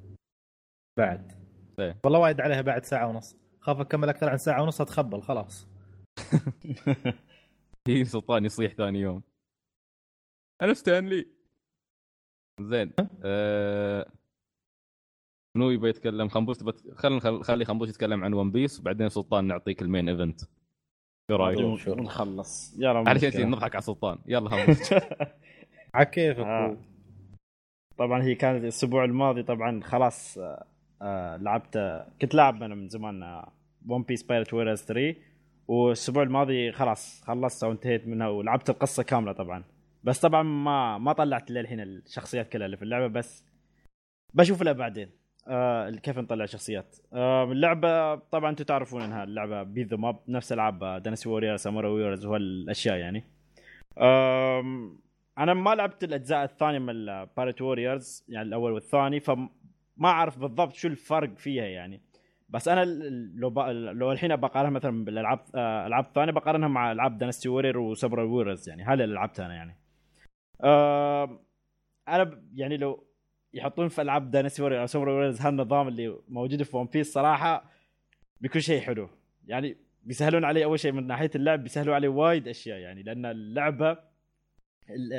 بعد. إيه. والله وايد عليها بعد ساعة ونص. خاف أكمل أكثر عن ساعة ونص أتخبل خلاص. هي سلطان يصيح ثاني يوم. أنا ستانلي. زين. أه... منو يبي يتكلم. خنبوش تبت... خل... خل... خلي خنبوش يتكلم عن One Piece وبعدين سلطان نعطيك ال main event. شو رأيك؟ شو- نخلص. يلا على مشكلة. شيء نضحك على سلطان. يلا خنبوش. على كيفك آه. طبعا هي كانت الأسبوع الماضي طبعا خلاص آه، آه لعبت كنت لاعب أنا من زمان One Piece Pirate Warriors 3 والأسبوع الماضي خلاص خلصت وانتهيت منها ولعبت القصة كاملة طبعا. بس طبعا ما ما طلعت للحين الشخصيات كلها اللي في اللعبة بس بشوف لها بعدين آه كيف نطلع شخصيات آه اللعبة طبعا أنتم تعرفون إنها اللعبة beat 'em up نفس العاب Dynasty Warriors Samurai Warriors وهالأشياء يعني. آه أنا ما لعبت الأجزاء الثانية من ال Pirate Warriors يعني الأول والثاني فما أعرف بالضبط شو الفرق فيها يعني. بس أنا لو ب... لو الحين بقارنها مثلا بالألعاب آه، ألعاب ثانية بقارنها مع ألعاب Dynasty Warriors و Samurai Warriors يعني. هذا اللي لعبتها أنا يعني. أنا يعني لو يحطون في ألعاب Warriors أو Samurai Warriors هالنظام اللي موجود في One Piece صراحة بيكون شيء حلو. يعني بيسهلون علي أول شيء من ناحية اللعب بيسهلوا علي وايد أشياء يعني لأن اللعبة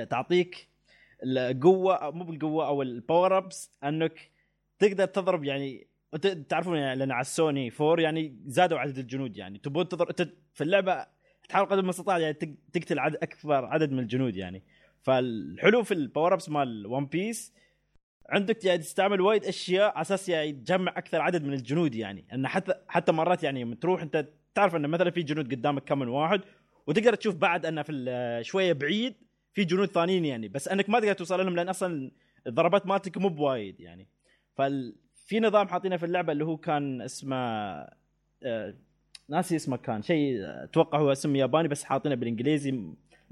تعطيك القوة مو بالقوة أو ال power ups أنك تقدر تضرب يعني تعرفون يعني لأن على السوني 4 يعني زادوا عدد الجنود يعني. تبون تضرب في اللعبة تحاول قدر المستطاع يعني تقتل عدد أكبر عدد من الجنود يعني. فالحلو في ال power ups مال One Piece عندك يعني تستعمل وايد أشياء على أساس يعني تجمع أكثر عدد من الجنود يعني. ان حتى حتى مرات يعني لما تروح أنت تعرف انه مثلا في جنود قدامك كم من واحد وتقدر تشوف بعد إنه في شوية بعيد في جنود ثانيين يعني. بس إنك ما تقدر توصل لهم لأن أصلا الضربات مالتك مو بوايد يعني. ففي نظام حاطينه في اللعبة اللي هو كان اسمه آه ناسي اسمه كان شيء أتوقع هو اسم ياباني بس حاطينه بالإنجليزي.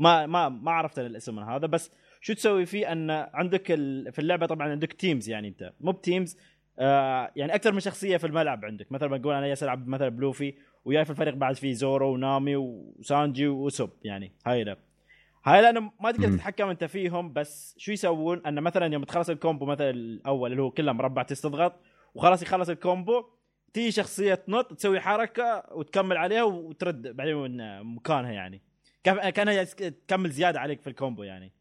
ما ما ما عرفت الاسم من هذا بس شو تسوي فيه؟ أن عندك في اللعبة طبعا عندك teams يعني أنت مو ب teams آه يعني أكثر من شخصية في الملعب عندك. مثلا بقول أنا جالس ألعب مثلا بلوفي وياي في الفريق بعد في زورو ونامي وسانجي وأوسوب يعني هاي اللعبة. هاي لأنه ما تقدر تتحكم أنت فيهم بس شو يسوون؟ انه مثلا يوم تخلص ال combo مثلا الأول اللي هو كله مربع تضغط وخلاص يخلص ال combo تيجي شخصية تنط تسوي حركة وتكمل عليها وترد بعدين من مكانها يعني. كانها تكمل زيادة عليك في ال combo يعني.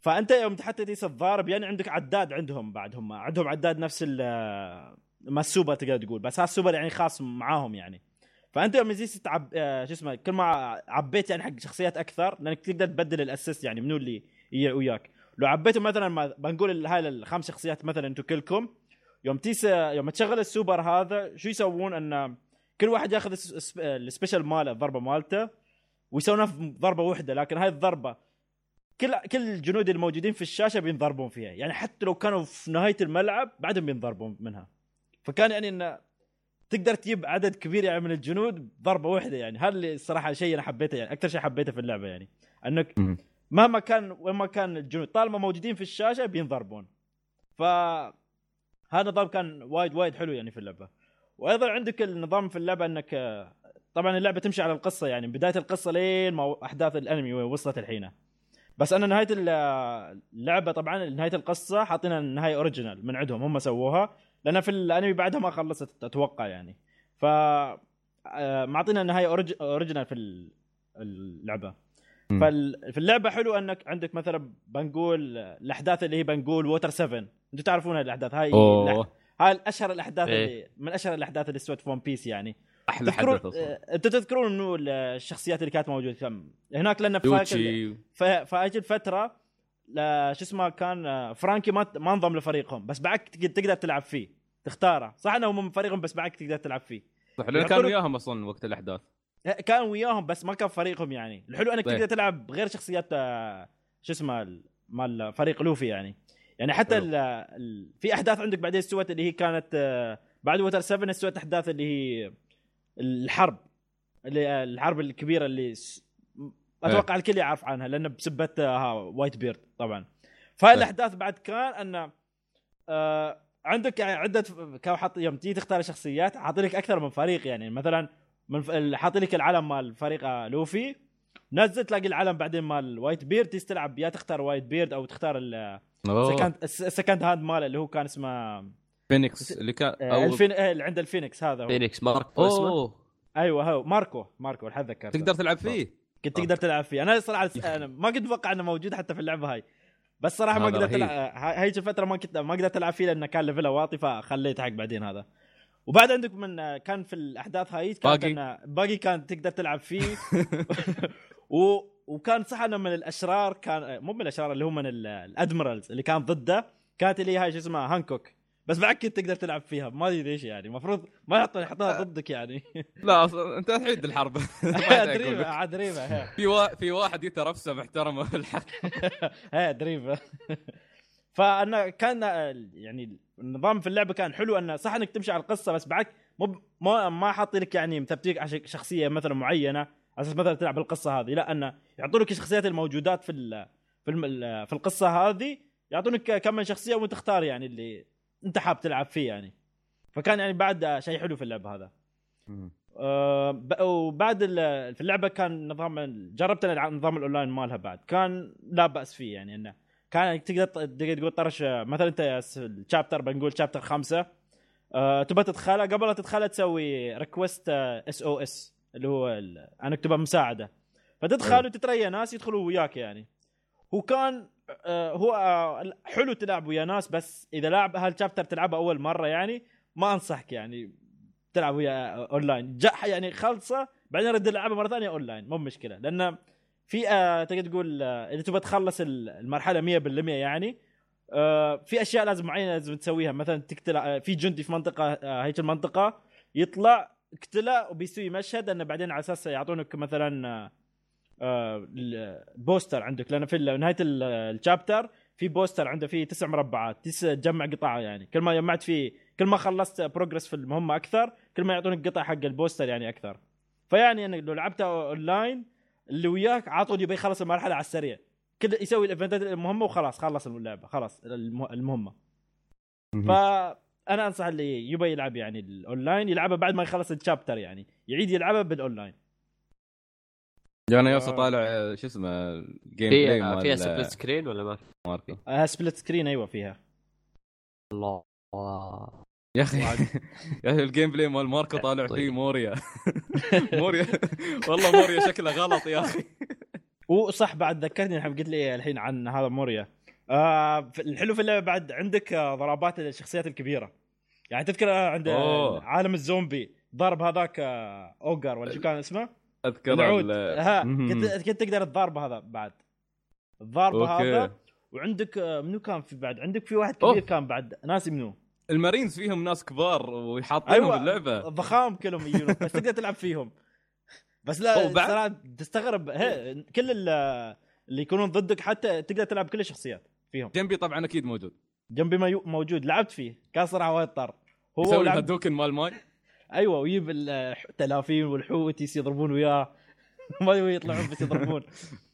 فأنت يوم حتى تيجي الضارب يعني عندك عداد عندهم بعد هم عندهم عداد نفس ما السوبر تقدر تقول بس هالسوبر يعني خاص معاهم يعني. فأنت يوم يجي تعب آه، شو اسمه كل ما عبيت يعني حق شخصيات أكثر لأنك تقدر تبدل ال assist يعني منو اللي وياك. لو عبيتوا مثلا ما بنقول هاي الخمس شخصيات مثلا أنتم كلكم يوم تيس يوم تشغل السوبر هذا شو يسوون؟ إن كل واحد ياخذ ال special ماله الضربة مالته ويسوونها في ضربة واحدة لكن هاي الضربة كل كل الجنود الموجودين في الشاشة بينضربون فيها. يعني حتى لو كانوا في نهاية الملعب بعدهم بينضربون منها. فكان يعني إنه تقدر تجيب عدد كبير يعني من الجنود ضربة واحدة يعني. هذا اللي الصراحه شيء أنا حبيته يعني أكثر شيء حبيته في اللعبة يعني. أنك مهما كان وين ما كان الجنود طالما موجودين في الشاشة بينضربون. ف هذا النظام كان وايد وايد حلو يعني في اللعبة. وأيضا عندك النظام في اللعبة إنك طبعا اللعبة تمشي على القصة يعني بداية القصة لين ما أحداث الأنمي وصلت الحين. بس أنا نهاية اللعبة طبعا نهاية القصة حاطينها نهاية original من عندهم هم سووها لأن في الأنمي بعدها ما خلصت أتوقع يعني. ف آه، معطينا نهاية original في اللعبة. ففي اللعبة حلو أنك عندك مثلا بنقول الأحداث اللي هي بنقول ووتر 7 أنتم تعرفون هالاحداث هاي. هاي اشهر الأحداث إيه؟ اللي من أشهر الأحداث اللي سوت في ون بيس يعني. أحلى حدث آه، أنتم تذكرون إنه الشخصيات اللي كانت موجودة كم؟ هناك لأن في فأجل الفترة شو اسمه كان آه، فرانكي ما ما انضم لفريقهم بس بعد تقدر تلعب فيه تختاره. صح إنه من فريقهم بس بعد تقدر تلعب فيه. صح لأنه كان وياهم أصلا وقت الأحداث. كان وياهم بس ما كان فريقهم يعني. الحلو إنك طيب. تقدر تلعب غير شخصيات آه، شو اسمه مال فريق لوفي يعني. يعني حتى ال ال في أحداث عندك بعدين استوت اللي هي كانت بعد ووتر 7 استوت أحداث اللي هي الحرب اللي الحرب الكبيرة اللي أتوقع إيه. الكل يعرف عنها لأن بسبة ها وايت بيرد طبعا فهاي إيه. الأحداث بعد كان أن آه عندك يعني عدة كان حاط يوم تجي تختار شخصيات حاط لك أكثر من فريق يعني مثلا من حاط لك العلم مال فريق لوفي نزل تلاقي العلم بعدين مال وايت بيرد تلعب يا تختار وايت بيرد أو تختار ال second ال second hand ماله اللي هو كان اسمه فينيكس اللي كان آه، أو... الفين... إيه، اللي عند الفينيكس هذا هو. فينيكس ماركو اسمه؟ أيوه هو ماركو ماركو الحين ذكرت تقدر تلعب فيه. كنت تقدر تلعب فيه. أنا صراحة أنا ما كنت أتوقع إنه موجود حتى في اللعبة هاي. بس صراحة ما قدرت العب هاي الفترة ما كنت ما قدرت ألعب فيه لأنه كان level ه واطي فخليته حق بعدين هذا. وبعد عندك من كان في الأحداث هاي كان باقي. باقي كان تقدر تلعب فيه. و... وكان صح إنه من الأشرار كان مو من الأشرار اللي هم من ال admirals اللي كان ضده. كانت اللي هاي شو اسمها هانكوك. بس بعد كنت تقدر تلعب فيها ما أدري ليش يعني. المفروض ما يحطون يحطوها ضدك يعني. لا أصلاً أنت تعيد الحرب. لك. عاد دريمة ها. في وا... في واحد يترفسه محترمه في الحرب ها دريمة. فأنا كان يعني النظام في اللعبة كان حلو انه صح إنك تمشي على القصة بس بعد مو ما ما حاطين لك يعني مثبتيك على شخصية مثلا معينة على أساس مثلا تلعب القصة هذه. لا انه يعطونك الشخصيات الموجودات في ال في الم... في القصة هذه يعطونك كم من شخصية وأنت تختار يعني اللي انت حاب تلعب فيه يعني. فكان يعني بعد شيء حلو في اللعبة هذا. آه، وبعد في اللعبة كان نظام جربت أنا نظام الأونلاين مالها بعد. كان لا بأس فيه يعني إنه كان تقدر تقدر تقول طرش مثلا أنت ال chapter بنقول chapter خمسة. آه، تبغى تدخله قبل لا تدخله تسوي request SOS اللي هو أنك تبغى مساعدة. فتدخل وتتريا ناس يدخلوا وياك يعني. هو كان آه، هو آه، حلو تلعب ويا ناس بس إذا لعب هال chapter تلعبه أول مرة يعني ما أنصحك يعني تلعب ويا اونلاين جا يعني خلصه بعدين رد العبها مرة ثانية اونلاين مو مشكله لأن في آه تقدر تقول آه إذا تبغى تخلص ال- المرحلة 100% يعني آه في أشياء لازم معينة لازم تسويها. مثلا تقتل آه في جندي في منطقة آه هيك المنطقة يطلع اقتله وبيسوي مشهد إنه بعدين على أساس يعطونك مثلا آه آه poster عندك لأن في نهاية ال- ال chapter في poster عنده فيه تسع مربعات تسع تجمع قطع يعني. كل ما جمعت فيه كل ما خلصت progress في المهمة أكثر كل ما يعطونك قطع حق ال poster يعني أكثر. فيعني انك لو لعبتها اونلاين اللي وياك عاطوا يبي يخلص المرحلة على السريع. كل يسوي ال event ات المهمة وخلاص خلص اللعبة خلاص المه- المهمة. فانا أنصح اللي يبي يلعب يعني الاونلاين يلعبها بعد ما يخلص ال chapter يعني. يعيد يلعبها بالاونلاين أنا يوصل طالع آه، شو اسمه ال gameplay فيها split screen ولا ما في؟ ماركو آه split screen أيوه فيها. الله. يا أخي يا أخي ال gameplay مال ماركو طالع فيه طيب. موريا. موريا. والله موريا شكله غلط يا أخي. وصح بعد ذكرتني الحين قلت لي الحين عن هذا موريا. آه الحلو في اللعبة بعد عندك آه، ضربات الشخصيات الكبيرة. يعني تذكر آه، عند أوه. عالم الزومبي ضرب هذاك آه، أوجر ولا شو كان اسمه؟ أذكر ها. كنت كنت تقدر تضاربه هذا بعد. أوكي. هذا وعندك آه، منو كان في بعد؟ عندك في واحد. كبير كان بعد. ناسي منو؟ المارينز فيهم ناس كبار وحاطينهم أيوة. ضخام كلهم يجون بس تقدر تلعب فيهم. بس لا؟ صراحة تستغرب. كل ال- اللي يكونون ضدك حتى تقدر تلعب كل الشخصيات فيهم. جينبي طبعا أكيد موجود. جينبي موجود. لعبت فيه. كان صراحة وايد طر هو يسوي الهدوكن مال ماي. أيوه ويجيب التلافين والحوت يضربون وياه. ما يطلعون بس يضربون.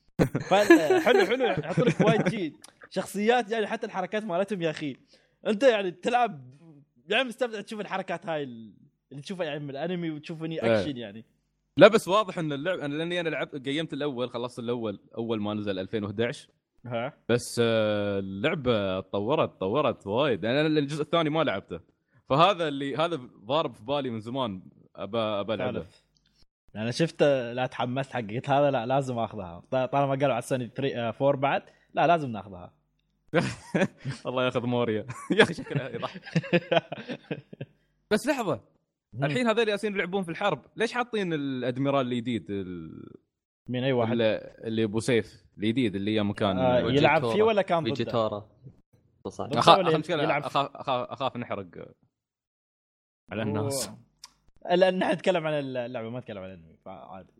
فحلو حلو يحطوا لك وايد شيء. شخصيات يعني حتى الحركات مالتهم يا أخي. أنت يعني تلعب يعني مستمتع تشوف الحركات هاي اللي تشوفها يعني من الأنمي وتشوفني إيه. أكشن يعني. لا بس واضح إن اللعب أنا لأني أنا لعبت game ه الأول خلصت الأول أول ما نزل 2011 ها؟ بس آه، اللعبة تطورت تطورت وايد. أنا الجزء الثاني ما لعبته. فهذا اللي هذا ضارب في بالي من زمان ابى ابى العبة. أنا شفت لا تحمست حق قلت هذا لا لازم آخذها. طالما قالوا على السوني 3 4 بعد لا لازم ناخذها. الله ياخذ موريا. يا أخي شكلها يضحك. بس لحظة. الحين هذول ياسين يلعبون في الحرب. ليش حاطين الأدميرال الجديد ال- من أي واحد؟ اللي أبو سيف الجديد اللي يا مكان آه يلعب. فيه ولا كان ضده؟ يلعب اخاف اخاف أخاف نحرق. على الناس لأن نحن نتكلم عن اللعبة ما نتكلم عن الانمي فعادي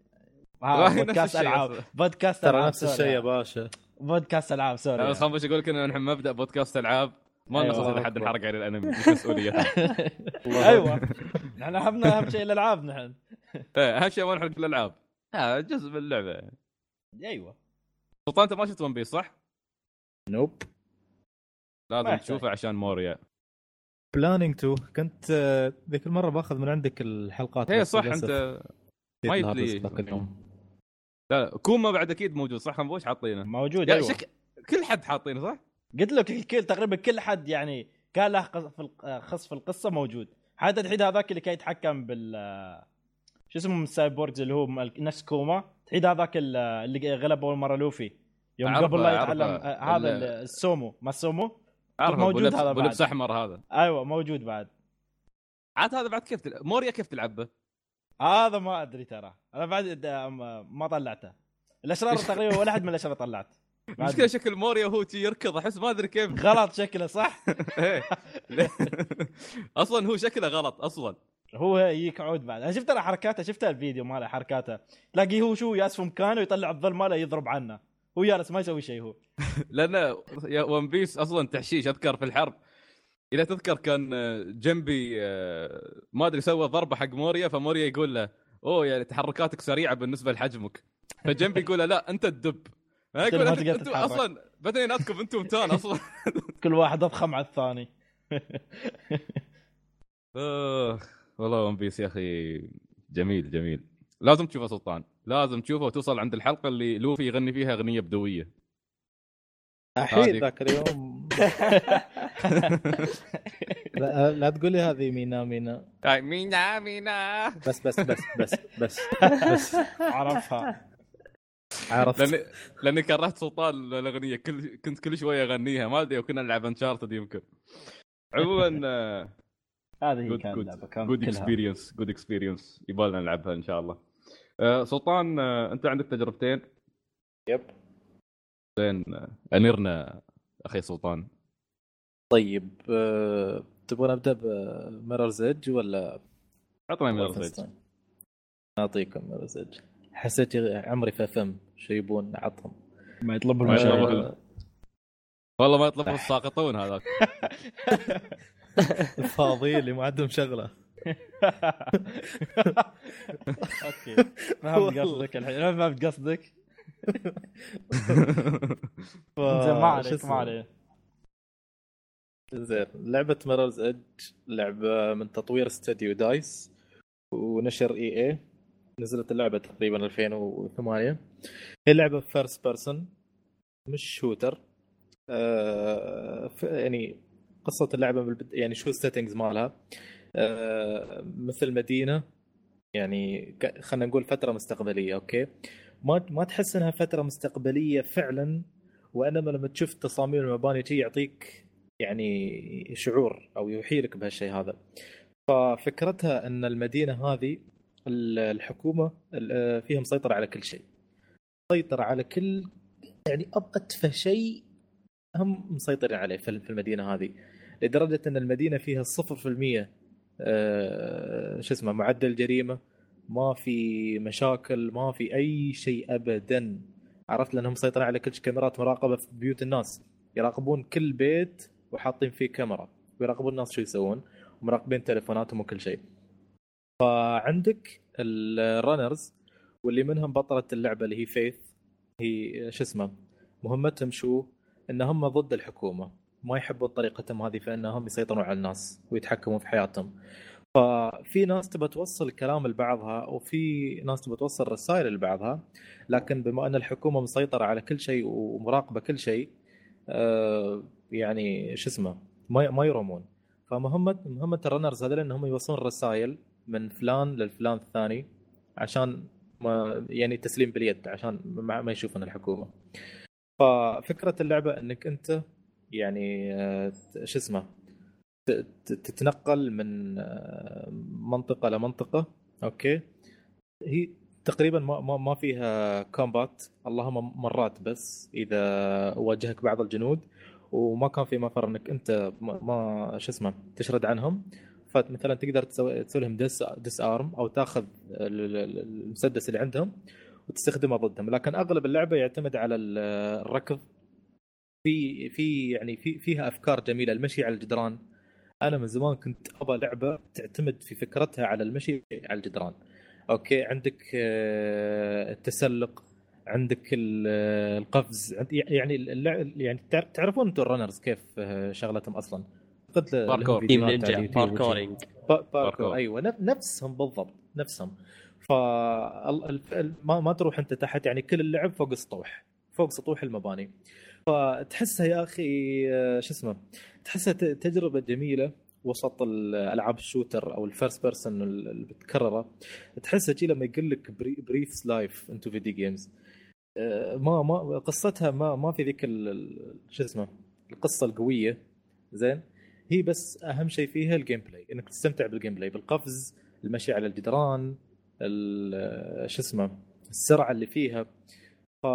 بودكاست ألعاب. بودكاست ترى نفس الشيء يا باشا بودكاست ألعاب سوري لا بس يعني. خليني أقول لك ان نحن مبدأ بودكاست ألعاب ما أيوة. الله حد. انحرق على الأنمي مش مسؤولية أيوه نحن همنا أهم شيء الألعاب نحن إيه، أهم شيء ما نحرق الألعاب آه جزء من اللعبة أيوه سلطان أنت ما شفت ون بيس صح؟ noob لازم. تشوفه عشان موريا planning to كنت آه، ذيك المرة باخذ من عندك الحلقات بس صح انت ما ذاك اليوم. لا كوما بعد أكيد موجود صح؟ خنبوش حاطينه. موجود يا أيوه. شك... كل حد حاطينه صح؟ قلت لك الكل تقريبا كل حد يعني كان له خص في القصة موجود. حتى تحيد هذاك اللي كان يتحكم بال شو اسمه من السايبورجز اللي هو نفس كوما. تحيد هذاك ال- اللي غلب اول مرة لوفي. يوم أعرفه، قبل لا. يتعلم آه، هذا ال- ال- السومو ما السومو عارف موجود هذا بعد. أحمر هذا. أيوه موجود بعد. عاد هذا بعد كيف تلعب موريا كيف تلعبه؟ هذا ما أدري ترى. أنا بعد ما- طلعته. الاشرار تقريبا ولا أحد من الاشرار طلعت. المشكلة شكل موريا وهو يركض أحس ما أدري كيف. غلط شكله صح؟ إيه. أصلا هو شكله غلط أصلا. هو يجيك عود بعد. أنا شفت أنا حركاته شفت الفيديو ماله حركاته. تلاقيه هو شو ياس في مكانه ويطلع الظل ماله يضرب عنه. هو جالس ما يسوي شيء هو. لأن ون بيس أصلا تحشيش أذكر في الحرب. إذا تذكر كان جنبي آه، ما أدري سوى ضربة حق موريا فموريا يقول له أوه يعني تحركاتك سريعة بالنسبة لحجمك. فجنبي يقول له لا أنت الدب يقول أنتم. أصلا بدنياتكم أنتم تان أصلا. كل واحد أضخم على الثاني. آه، والله ون بيس يا أخي جميل جميل. لازم تشوفه سلطان. لازم تشوفه وتوصل عند الحلقة اللي لوفي يغني فيها أغنية بدوية. الحين هذه. ذاك اليوم. لا, لا تقول لي هذه مينا مينا. مينا مينا. بس بس بس بس بس بس. عرفها. عرفت. لاني لأني كرهت سلطان الأغنية. كل كنت كل شوية أغنيها. ما أدري وكنا نلعب Uncharted يمكن. عموما هذه هي كانت جود اللعبة كانت جود. اكسبيرينس جود اكسبيرينس يبالنا نلعبها إن شاء الله. سلطان آه، أنت عندك تجربتين؟ yep. زين آه، انيرنا أخي سلطان. طيب آه، تبغى نبدا ب Mirror's Edge ولا؟ عطنا ميرز نعطيكم ميررز ايدج حسيت عمري في فم شيبون عطهم. ما يطلب المشاهير له. والله ما يطلب الساقطون هذاك. الفاضي اللي ما عندهم شغلة. أوكي. ما فهمت قصدك الحين. ما فهمت قصدك. ما عليك؟ ما عليك. زين. لعبة Mirror's Edge لعبة من تطوير استوديو DICE ونشر EA نزلت اللعبة تقريبا 2008 هي لعبة first person مش shooter آه ف- يعني قصة اللعبة بالبد... يعني شو ال settings مالها. آه مثل مدينة يعني خلينا نقول فترة مستقبلية أوكي؟ ما ما تحس إنها فترة مستقبلية فعلا؟ وانما لما تشوف تصاميم المباني تي يعطيك يعني شعور أو يوحي لك بهالشيء هذا. ففكرتها إن المدينة هذه ال- الحكومة ال- فيها مسيطره على كل شيء. مسيطره على كل يعني اتفه شيء هم مسيطرين عليه في المدينة هذه. لدرجة إن المدينة فيها 0% آه، شو اسمه معدل جريمة. ما في مشاكل ما في أي شيء ابدا. عرفت؟ لأنهم مسيطرين على كل كاميرات مراقبة في بيوت الناس. يراقبون كل بيت وحاطين فيه كاميرا. ويراقبون الناس شو يسوون ومراقبين تليفوناتهم وكل شيء. فعندك الرنرز واللي منهم بطلة اللعبة اللي هي فيث هي شو اسمه مهمتهم شو؟ إن هم ضد الحكومة. ما يحبون طريقتهم هذه في انهم يسيطرون على الناس ويتحكمون في حياتهم. ففي ناس تبى توصل كلام لبعضها وفي ناس تبى توصل رسائل لبعضها. لكن بما أن الحكومة مسيطرة على كل شيء ومراقبة كل شيء آه، يعني شو اسمه ما ما يرمون فمهمه مهمه الرنرز هذول إنهم يوصلون رسائل من فلان للفلان الثاني عشان ما يعني تسليم باليد عشان ما يشوفون الحكومة. ففكرة اللعبة إنك أنت يعني آه، شو اسمه تتنقل من آه، منطقة لمنطقه أوكي؟ هي تقريبا ما ما فيها combat اللهم مرات بس إذا واجهك بعض الجنود وما كان في مفر إنك أنت ما, شو اسمه تشرد عنهم. فمثلا تقدر تسوي تسوي لهم dis disarm أو تأخذ ال- ال- المسدس اللي عندهم وتستخدمه ضدهم. لكن أغلب اللعبة يعتمد على ال- الركض في في يعني في فيها أفكار جميلة المشي على الجدران. أنا من زمان كنت ابى لعبة تعتمد في فكرتها على المشي على الجدران. أوكي عندك آه، التسلق عندك ال- آه، القفز عند- يعني اللعب يعني تعر- تعرفون أنتم ال runners كيف آه، شغلتهم أصلا؟ parkour. Team Ninja parkouring parkour. أيوه نف- نفسهم بالضبط نفسهم. ف ما تروح أنت تحت يعني كل اللعب فوق السطوح فوق سطوح المباني. فتحسها يا أخي آه، شو اسمه تحسها تجربة جميلة وسط الالعاب ال shooter أو ال first person اللي بتكرره تحسها شي لما يقول لك breathes life into video games ما ما قصتها ما ما في ذيك شو اسمه القصة القوية. زين؟ هي بس أهم شيء فيها ال gameplay إنك تستمتع بال gameplay بالقفز المشي على الجدران ال- شو اسمه السرعة اللي فيها. ف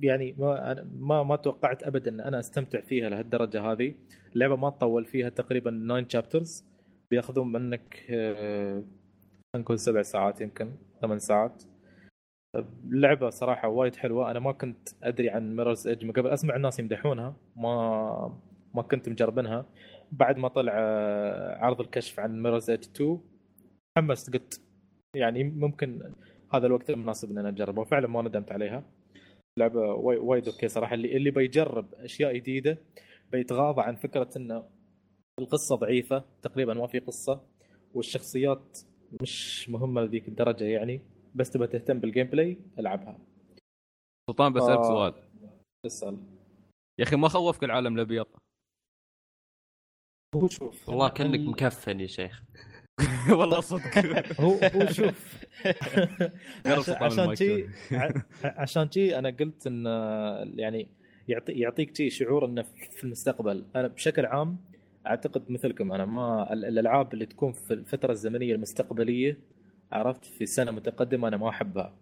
يعني ما ما ما توقعت ابدا إن أنا أستمتع فيها لهالدرجة هذه. اللعبة ما تطول فيها تقريبا 9 chapters بياخذون منك آه، نقول سبع ساعات يمكن ثمان ساعات. اللعبة صراحة وايد حلوة. أنا ما كنت أدري عن Mirror's Edge من قبل. أسمع الناس يمدحونها. ما ما كنت مجربنها بعد ما طلع آه، عرض الكشف عن Mirror's Edge 2 تحمست قلت يعني ممكن هذا الوقت المناسب إن أنا اجربها وفعلا ما ندمت عليها. لعبة واي- وايد okay صراحة. اللي اللي بيجرب أشياء جديدة بيتغاضى عن فكرة انه القصة ضعيفة تقريبا ما في قصة والشخصيات مش مهمة لذيك الدرجة يعني بس تبغى تهتم بال gameplay ألعبها. سلطان بسالك آه. سؤال. اسأل. يا أخي ما خوفك العالم الأبيض. هو شوف والله كأنك مكفن يا شيخ. والله صدق. هو هو شوف. عشان- سلطان عشان شي أنا قلت إن يعني يعطي يعطيك شي شعور إنه في المستقبل. أنا بشكل عام أعتقد مثلكم أنا ما ال- الألعاب اللي تكون في الفترة الزمنية المستقبلية عرفت في سنة متقدمة أنا ما أحبها.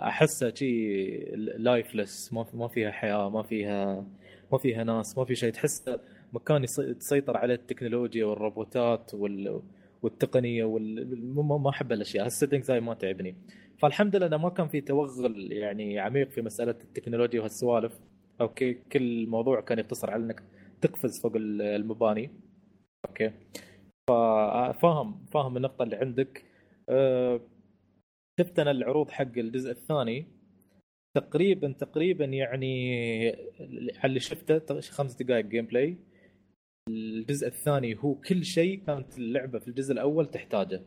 أحسها شي لايفلس ما ما فيها حياة ما فيها ما فيها ناس ما في شيء. تحس مكان تسيطر عليه التكنولوجيا والروبوتات وال والتقنية وال... ما أحب الأشياء. ال settings هاي ما تعبني. فالحمد لله ما كان في توغل يعني عميق في مسألة التكنولوجيا وهالسوالف. okay كل الموضوع كان يقتصر على إنك تقفز فوق ال- المباني. okay. ففاهم فاهم النقطة اللي عندك. أه، شفت أنا العروض حق الجزء الثاني؟ تقريبا تقريبا يعني على اللي شفته خمس دقائق gameplay الجزء الثاني هو كل شيء كانت اللعبة في الجزء الأول تحتاجه.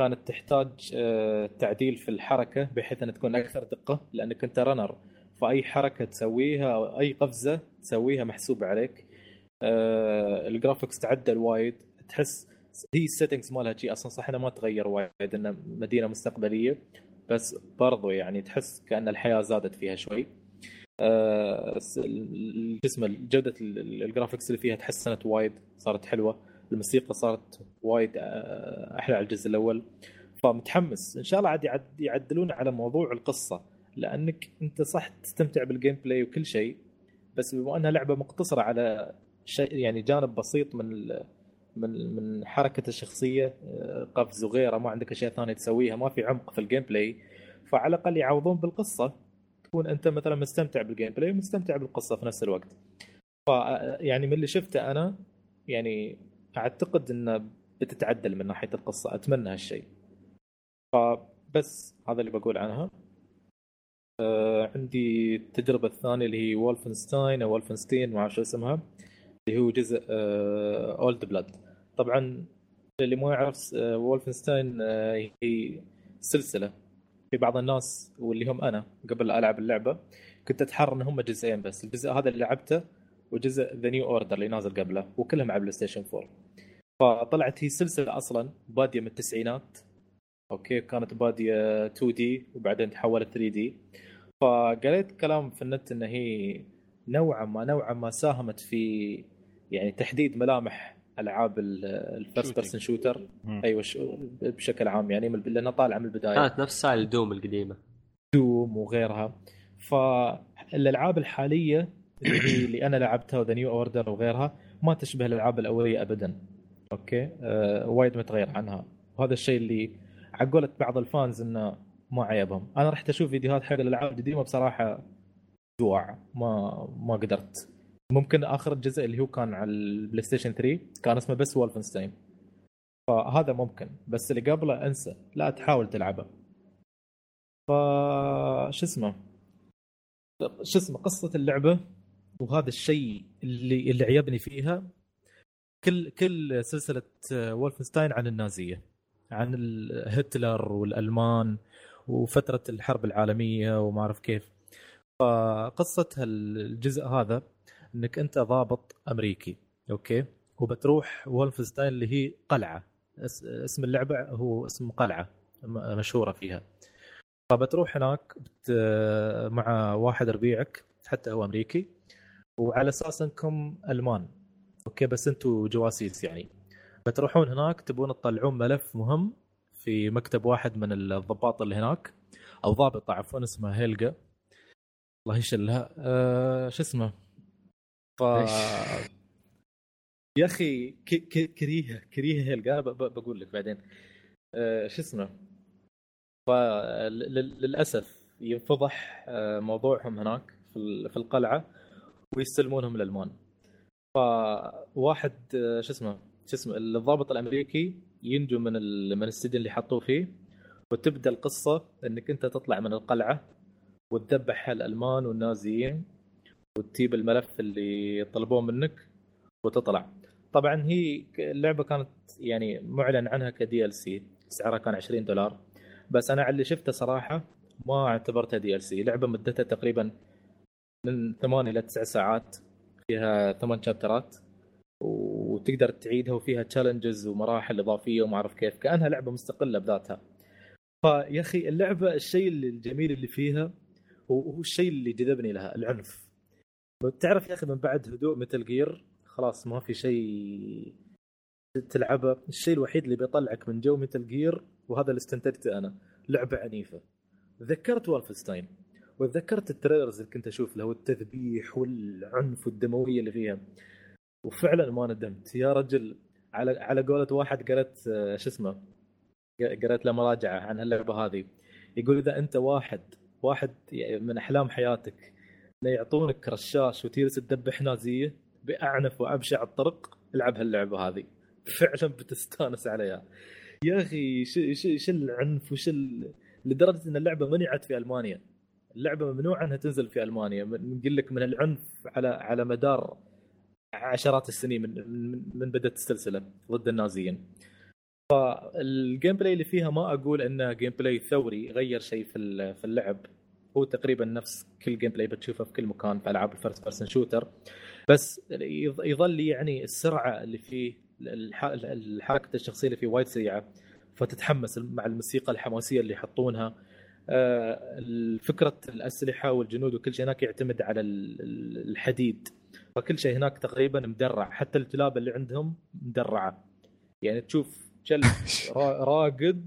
كانت تحتاج آه، تعديل في الحركة بحيث إنها تكون أكثر دقة لأنك أنت runner فأي حركة تسويها أو أي قفزة تسويها محسوب عليك. آه، ال graphics تعدل وايد. تحس هي ال settings مالها شيء أصلا صح انها ما تغير وايد انها مدينة مستقبلية. بس برضو يعني تحس كأن الحياة زادت فيها شوي. آه، الجسم جودة ال- ال- ال graphics اللي فيها تحسنت وايد صارت حلوة. الموسيقى صارت وايد آه، أحلى على الجزء الأول. فمتحمس. إن شاء الله عاد يعد- يعدلون على موضوع القصة. لأنك أنت صح تستمتع بال gameplay وكل شيء بس بما أنها لعبة مقتصرة على شيء يعني جانب بسيط من من من حركة الشخصية آه، قفز وغيره ما عندك أشياء ثانية تسويها ما في عمق في ال gameplay فعلى الأقل يعوضون بالقصة. تكون أنت مثلا مستمتع بال gameplay ومستمتع بالقصة في نفس الوقت. ف يعني من اللي شفته أنا يعني أعتقد انه بتتعدل من ناحية القصة. أتمنى هالشيء. فبس هذا اللي بقول عنها. آه عندي التجربة الثانية اللي هي وولفنستاين أو وولفنستين ما أعرف شو اسمها اللي هو جزء Old Blood طبعا اللي ما يعرف آه وولفنستاين آه هي سلسلة. في بعض الناس واللي هم أنا قبل لا ألعب اللعبة كنت أتحرى إن هم جزئين بس. الجزء هذا اللي لعبته وجزء The New Order اللي نازل قبله وكلهم على بلاي ستيشن 4 فطلعت هي سلسلة أصلا بادية من التسعينات. أوكي كانت بادية 2D وبعدين تحولت 3D فقريت كلام في النت إن هي نوعا ما نوعا ما ساهمت في يعني تحديد ملامح ألعاب ال first. person shooter. أيوه بشكل عام يعني من- لأنها طالعة من البداية. كانت نفس style دوم القديمة. دوم وغيرها. فالألعاب الحالية اللي هي اللي أنا لعبتها و The New Order وغيرها ما تشبه الألعاب الأولية ابدا. أوكي؟ آه وايد متغير عنها. وهذا الشيء اللي على قولة بعض ال fans إنه ما عيبهم. أنا رحت أشوف فيديوهات حق الألعاب القديمة بصراحة جوع. ما ما قدرت. ممكن آخر جزء اللي هو كان على البلاي ستيشن 3 كان اسمه بس وولفنستاين فهذا ممكن بس اللي قبله انسى لا تحاول تلعبه. ف شو اسمه؟ شو اسمه؟ قصة اللعبة وهذا الشيء اللي اللي عيبني فيها كل كل سلسلة وولفنستاين عن النازية عن هتلر والألمان وفترة الحرب العالمية وما أعرف كيف. فقصه الجزء هذا إنك أنت ضابط أمريكي أوكي؟ وبتروح وولفنستاين اللي هي قلعة. أس- اسم اللعبة هو اسم قلعة مشهورة فيها. فبتروح هناك بت... مع واحد ربيعك حتى هو أمريكي. وعلى أساس إنكم ألمان أوكي؟ بس أنتم جواسيس يعني. بتروحون هناك تبون تطلعون ملف مهم في مكتب واحد من الضباط اللي هناك أو ضابطة عفوا اسمها هيلجا الله يشلها. أه شو اسمه؟ يا أخي كريهة كريهة هيلقا بقول لك بعدين. أه شو اسمه؟ فللاسف ينفضح آه، موضوعهم هناك في ال- في القلعة ويستلمونهم الألمان. فواحد آه، شو اسمه؟ شو اسمه؟ الضابط الأمريكي ينجو من من السجن اللي حطوه فيه وتبدأ القصة إنك أنت تطلع من القلعة وتذبح الألمان والنازيين وتجيب الملف اللي طلبوه منك وتطلع. طبعا هي اللعبة كانت يعني معلن عنها ك DLC سعرها كان 20 دولار. بس أنا على اللي شفته صراحة ما اعتبرتها DLC لعبة مدتها تقريبا من 8 إلى 9 ساعات فيها ثمان chapter ات وتقدر تعيدها وفيها challenges ومراحل إضافية وما أعرف كيف كأنها لعبة مستقلة بذاتها. فيا أخي اللعبة الشيء الجميل اللي فيها هو الشيء اللي جذبني لها العنف. تعرف يا أخي من بعد هدوء Metal Gear خلاص ما في شيء تلعبه. الشيء الوحيد اللي بيطلعك من جو Metal Gear وهذا اللي استنتجته أنا. لعبة عنيفة. ذكرت وولفنستاين وتذكرت التريلرز اللي كنت أشوف له والتذبيح والعنف والدموية اللي فيها. وفعلا ما ندمت. يا رجل على على قولة واحد قرأت آه، شو اسمه؟ قرأت له مراجعة عن اللعبة هذه. يقول إذا أنت واحد واحد من أحلام حياتك انه يعطونك رشاش وتجلس تذبح نازيه بأعنف وأبشع الطرق. العب هاللعبة هذه. فعلا بتستانس عليها. يا أخي شو العنف وش. لدرجة إن اللعبة منعت في ألمانيا. اللعبة ممنوع إنها تنزل في ألمانيا. نقول لك من العنف على على مدار عشرات السنين من من, بدأت السلسله ضد النازيين. فال gameplay اللي فيها ما أقول إنه gameplay ثوري غير شيء في في اللعب. هو تقريبا نفس كل gameplay بتشوفه في كل مكان في ألعاب ال first person shooter بس يظ- يظل يعني السرعة اللي فيه الح- الحركة الشخصية اللي فيه وايد سريعة فتتحمس مع الموسيقى الحماسية اللي يحطونها. آه، فكره الأسلحة والجنود وكل شيء هناك يعتمد على ال- ال- الحديد. فكل شيء هناك تقريبا مدرع. حتى الكلاب اللي عندهم مدرعة. يعني تشوف كلب را- راقد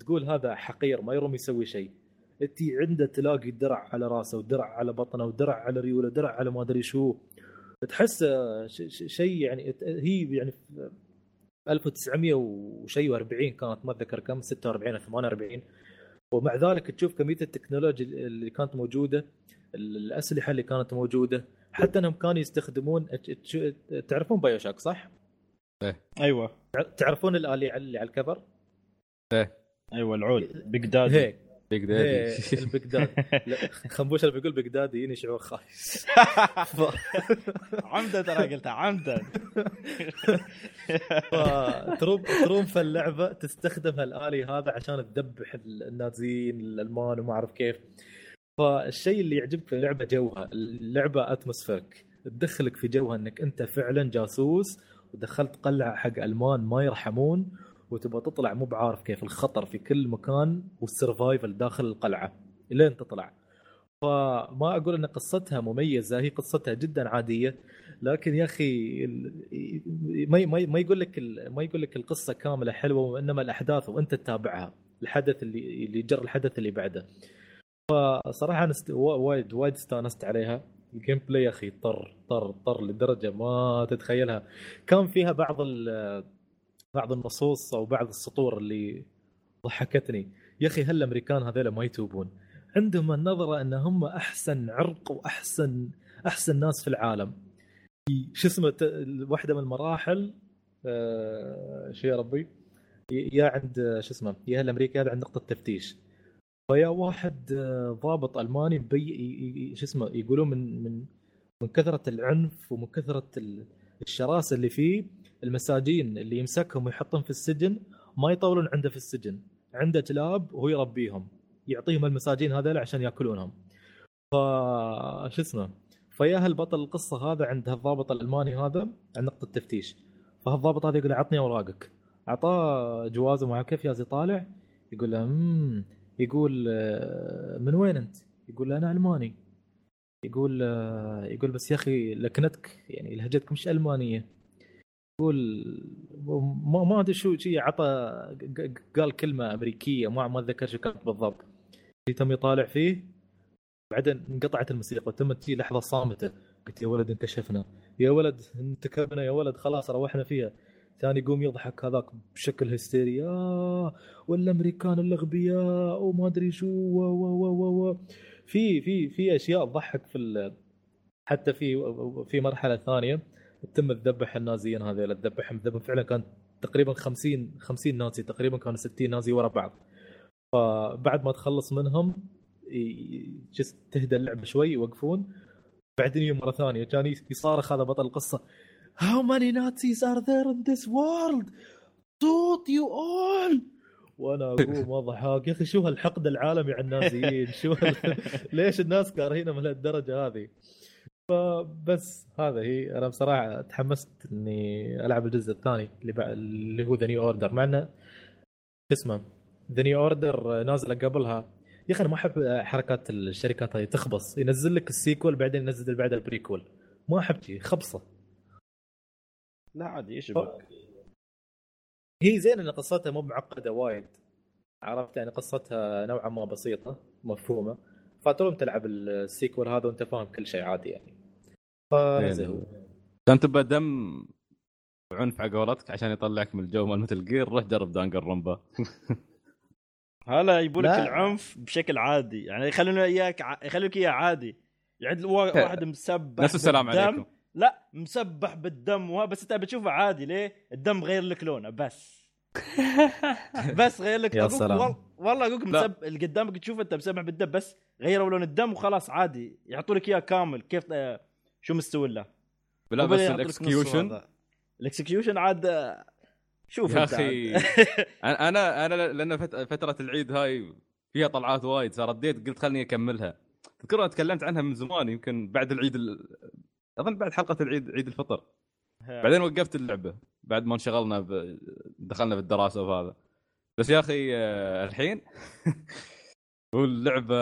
تقول هذا حقير ما يروم يسوي شيء. انت عنده تلاقي درع على راسه ودرع على بطنه ودرع على ريوله ودرع على ما أدري شو. تحس ش- ش- شيء يعني هي يعني في 1900 وشيء و40 كانت ما أتذكر كم 46 أو 48 ومع ذلك تشوف كمية التكنولوجيا اللي كانت موجودة الأسلحة اللي كانت موجودة. حتى أنهم كانوا يستخدمون تعرفون BioShock صح؟ أيوه. تعرفون الالي اللي على ال cover؟ أيوه العود Big Daddy هيك. Big Daddy. ال Big Dad؟ لا، خنبوش اللي بيقول Big Dad يجيني شعور خايس. عمدا ترى قلتها عمدا فتروم تروم في اللعبة تستخدم هالآلي هذا عشان تذبح النازيين الألمان وما أعرف كيف. فالشيء اللي يعجبك في اللعبة جوها اللعبة atmosphere ك تدخلك في جوها إنك أنت فعلا جاسوس ودخلت قلعه حق ألمان ما يرحمون وتبغى تطلع مو بعارف كيف الخطر في كل مكان وال survival داخل القلعة إلين تطلع. فما أقول إن قصتها مميزة هي قصتها جدا عادية لكن يا أخي ما ما يقول لك ما يقول لك القصة كاملة حلوة وإنما الأحداث وأنت تتابعها الحدث اللي اللي جر الحدث اللي بعده. فصراحة أنا است... وا- وايد وايد استانست عليها. ال gameplay يا أخي طر طر طر لدرجة ما تتخيلها. كان فيها بعض ال... بعض النصوص أو بعض السطور اللي ضحكتني. يا أخي هل الأمريكان هذول ما يتوبون؟ عندهم النظره أن هم أحسن عرق وأحسن أحسن ناس في العالم. شو اسمه؟ واحدة من المراحل آه، شو يا ربي؟ يا عند شو اسمه؟ يا الامريكي هذا عند نقطة تفتيش فيا واحد آه، ضابط ألماني بي شو اسمه؟ يقولون من من من كثرة العنف ومن كثرة ال- الشراسة اللي فيه المساجين اللي يمسكهم ويحطهم في السجن ما يطولون عنده في السجن. عنده كلاب وهو يربيهم يعطيهم المساجين هذول عشان يأكلونهم. ف شو اسمه؟ فيا البطل القصة هذا عند هالضابط الألماني هذا عند نقطة تفتيش فهالضابط هذا يقول له عطني أوراقك. أعطاه جوازه مع كيف طالع يقول له أمم. يقول آه، من وين أنت؟ يقول له أنا ألماني. يقول آه، يقول بس يا أخي لكنتك يعني لهجتك مش ألمانية. يقول ما أدري شو شي عطى قال كلمة أمريكية ما ما أتذكر شو كانت بالضبط. تم يطالع فيه. بعدين انقطعت الموسيقى وتمت تجي لحظة صامتة. قلت يا ولد انكشفنا. يا ولد انتكبنا يا ولد خلاص روحنا فيها. ثاني يقوم يضحك هذاك بشكل هستيري. آه والأمريكان الأغبياء وما أدري شو و و و و في في في أشياء تضحك في حتى في في مرحلة ثانية. تم تذبح النازيين هذول تذبحهم ذبح فعلا كان تقريبا 50 50 نازي تقريبا كانوا 60 نازي ورا بعض فبعد ما تخلص منهم تهدى اللعبة شوي يوقفون بعدين يوم مرة ثانية كان يصارخ هذا بطل القصة How many Nazis are there in this world? Shoot you all! وأنا اقوم اضحك يا أخي شو هالحقد العالمي على النازيين شو. ليش الناس كارهينهم لهالدرجة هذه فبس هذا هي. أنا بصراحة تحمست إني ألعب الجزء الثاني اللي, بع... اللي هو The New Order مع إنه اسمه؟ The New Order نازلة قبلها. يا أخي أنا ما أحب حركات الشركات هذه. تخبص. ينزل لك ال sequel بعدين ينزل اللي بعده ال prequel ما أحب شي. خبصة. لا عادي إيش بك هي زين إن قصتها مو معقدة وايد. عرفت؟ يعني قصتها نوعا ما بسيطة مفهومة. فتروم تلعب ال sequel هذا وانت فاهم كل شيء عادي يعني. فزي هو. كان تبى دم وعنف على قولتك عشان يطلعك من الجو مال Metal Gear روح جرب Danganronpa هلا يجيبوا لك لا. العنف بشكل عادي. يعني يخلون إياك ع... يخلوك إياه عادي. يعني وا- واحد مسبح نفس السلام بالدم. عليكم. لا مسبح بالدم. وها بس أنت بتشوفه عادي. ليه؟ الدم غير لك لونه بس. بس غير لك يا سلام. وال... والله أقول لك لا. مسب... اللي قدامك تشوفه انت مسبح بالدم بس غيروا لون الدم وخلاص عادي. يعطوا لك إياه كامل. كيف آه، شو مستوي له؟ لا بس ال execution. ال execution عاد آه، شوف يا. أخي. أنا أنا لأن فت- فترة العيد هاي فيها طلعات وايد فرديت قلت خلني أكملها. تذكر تكلمت عنها من زمان يمكن بعد العيد ال... أظن بعد حلقة العيد عيد الفطر. بعدين وقفت اللعبة بعد ما انشغلنا ب... دخلنا في الدراسة وهذا. بس يا أخي آه، الحين واللعبه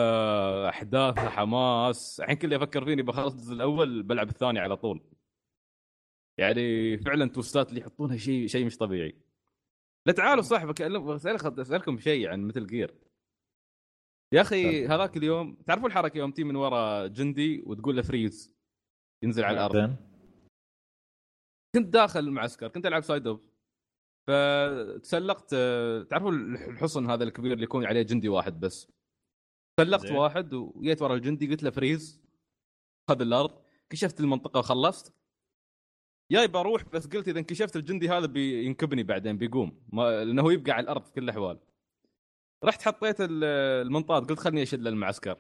احداثها حماس. الحين كل اللي أفكر فيني بخلص الجزء الأول بلعب الثاني على طول. يعني فعلا twistات اللي يحطونها شيء شيء مش طبيعي. لا تعالوا صح بسألك- أسألكم شيء عن Metal Gear يا أخي هذاك اليوم تعرفوا الحركة يوم تي من ورا جندي وتقول له freeze ينزل على الأرض. كنت داخل المعسكر كنت ألعب side ops فتسلقت تعرفوا الحصن هذا الكبير اللي يكون عليه جندي واحد بس. سلقت زين. واحد وجيت ورا الجندي قلت له freeze خذ الأرض. كشفت المنطقة وخلصت. جاي بروح بس قلت إذا انكشفت الجندي هذا بينكبني بعدين بيقوم. ما لأنه هو يبقى على الأرض في كل الأحوال. رحت حطيت ال- المنطاد قلت خلني أشد للمعسكر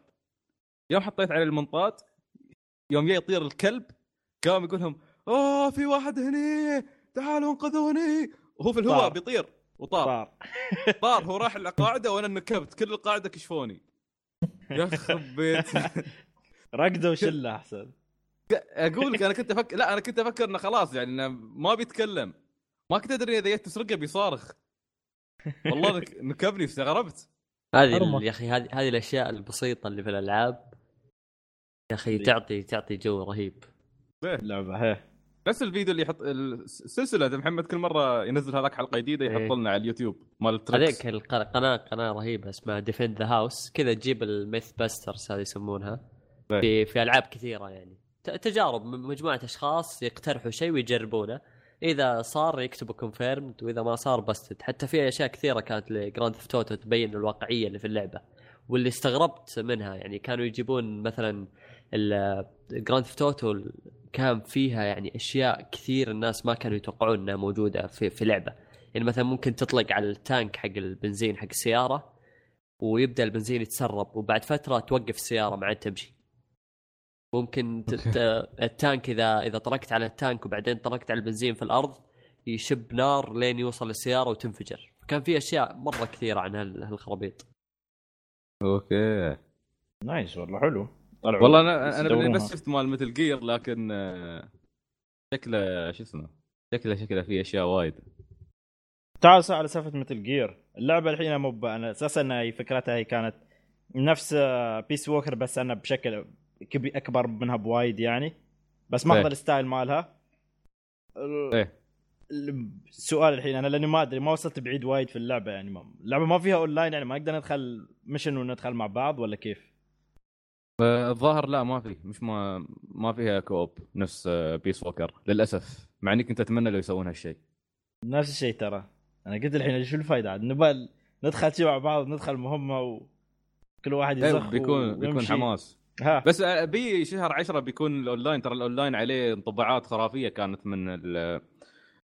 يوم حطيت عليه المنطاد يوم جاي يطير الكلب قام يقول لهم أوه في واحد هني تعالوا انقذوني. وهو في الهواء طار. بيطير وطار. صار طار. هو راح القاعده وأنا نكبت. كل القاعده كشفوني. يخرب بيت رقده وشله أحسن. أقول لك أنا كنت أفكر لا أنا كنت أفكر إنه خلاص يعني إنه ما بيتكلم. ما كنت أدري إذا جيت تسرقه بيصارخ. والله نك- نكبني استغربت. هذه يا أخي هذه هذه الأشياء البسيطة اللي في الألعاب. يا أخي. تعطي تعطي جو رهيب. اللعبة هي نفس الفيديو اللي يحط السلسلة ده محمد كل مرة ينزل هذاك حلقة جديدة يحط إيه. لنا على اليوتيوب مال ال tricks هذيك الق- قناه رهيبة اسمها Defend the House كذا تجيب ال Mythbusters هذه يسمونها. إيه. في في ألعاب كثيرة يعني. تجارب من مجموعة أشخاص يقترحوا شيء ويجربونه. إذا صار يكتبوا confirmed وإذا ما صار busted حتى في أشياء كثيرة كانت ل Grand Theft تبين الواقعية اللي في اللعبة. واللي استغربت منها يعني كانوا يجيبون مثلا Grand Theft Auto كان فيها يعني أشياء كثير الناس ما كانوا يتوقعون إنها موجودة في في لعبة. يعني مثلا ممكن تطلق على ال tank حق البنزين حق السيارة ويبدأ البنزين يتسرب وبعد فترة توقف السيارة ما عاد تمشي. ممكن ال tank إذا إذا طرقت على ال tank وبعدين طرقت على البنزين في الأرض يشب نار لين يوصل للسيارة وتنفجر. كان في أشياء مرة كثيرة عن هال- هالخرابيط. Okay. Nice والله حلو. والله أنا أنا. بس شفت مال Metal Gear لكن آه، شكله شو اسمه شكله شكله فيه أشياء وايد. تعال على سالفة Metal Gear اللعبة الحين مو أنا أساسا هي فكرتها هي كانت نفس Peace Walker بس أنا بشكل كبي أكبر منها بوايد يعني. بس ماخذ إيه. ال style مالها. ال- إيه. السؤال الحين أنا لأني ما أدري ما وصلت بعيد وايد في اللعبة يعني. ما اللعبة ما فيها اونلاين يعني ما نقدر ندخل mission وندخل مع بعض ولا كيف؟ آه، الظاهر لا ما في مش ما ما فيها co-op نفس آه، Peace Walker للأسف مع إني كنت أتمنى لو يسوون هالشيء. نفس الشيء ترى. أنا قلت الحين شو الفائده عاد نبغى ندخل شي مع بعض ندخل مهمة وكل واحد أيوة، يزخ بيكون بيكون ويمشي. حماس. ها. بس آه، بي شهر 10 بيكون الأونلاين. ترى الأونلاين عليه انطباعات خرافية كانت من ال-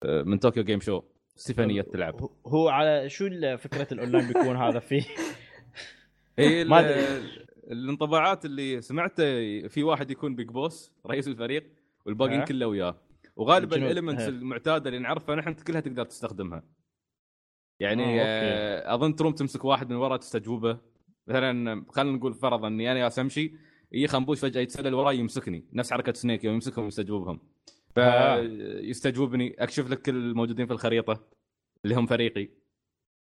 آه، من Tokyo Game Show ستيفانيه تلعب. هو- على شو فكرة الأونلاين بيكون هذا فيه؟ ال- ما أدري. الانطباعات اللي سمعته في واحد يكون Big Boss رئيس الفريق والباقيين؟ كله وياه وغالبا. ال elements. المعتادة اللي نعرفها نحن كلها تقدر تستخدمها يعني آه، أظن تروم تمسك واحد من ورا تستجوبه مثلا خلينا نقول فرضا إني أنا جالس أمشي يجي خنبوش فجأة يتسلل وراي يمسكني نفس حركة Snake يوم يمسكهم ويستجوبهم آه. فيستجوبني أكشف لك كل الموجودين في الخريطة اللي هم فريقي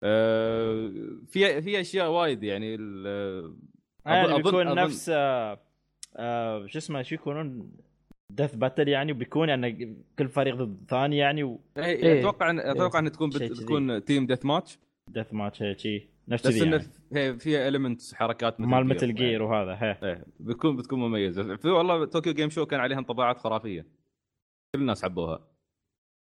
آه، في في أشياء وايد يعني يعني أظن- بيكون أظن- نفس آه آه شو اسمه شو يكونون death battle يعني وبيكون يعني كل فريق ضد الثاني يعني و death إيه، إيه. أتوقع ان أتوقع إن تكون بت... شيء. تكون team deathmatch match هيك شي. نفس بس انه يعني. هي- فيها elements حركات مثل مال. مثل جير وهذا هي إيه. بتكون بتكون مميزة. في والله Tokyo Game Show كان عليها انطباعات خرافية. كل الناس حبوها.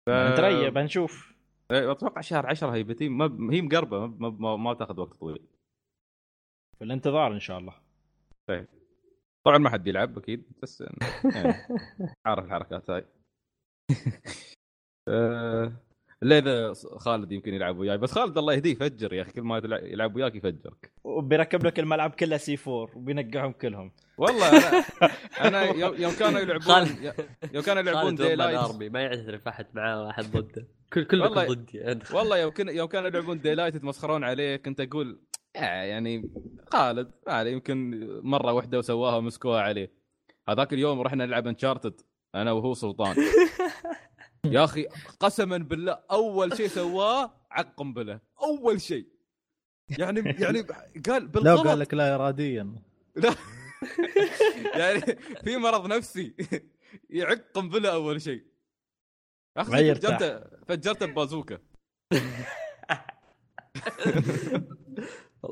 ف... نتريب نشوف. إيه، أتوقع شهر 10 هي بتيم ما هي مقربة ما, ما, ما تاخذ وقت طويل. في الانتظار إن شاء الله. طبعا ما حد يلعب أكيد بس يعني عارف الحركات هاي. آه، الا إذا خالد يمكن يلعب وياي؟ بس خالد الله يهديه يفجر يا أخي كل ما يلعب- وياك يفجرك. وبيركب لك الملعب كله C 4 وبينقعهم كلهم. والله أنا أنا يوم كانوا يلعبون يوم كانوا يلعبون Dying Light ما يعترف أحد معاه واحد ضده. كل كلكم ضدي والله يوم كنا يوم كانوا يلعبون Dying Light يتمسخرون عليه كنت أقول آه يعني خالد ما عليه يمكن مرة واحدة وسواها ومسكوها عليه. هذاك اليوم رحنا نلعب Uncharted أنا وهو سلطان. يا أخي قسما بالله أول شيء سواه عق قنبله أول شيء. يعني يعني قال لا بالغلط. قال لك لا اراديا. لا. يعني في مرض نفسي يعق قنبله أول شيء. أخي. فجرته فجرته ببازوكا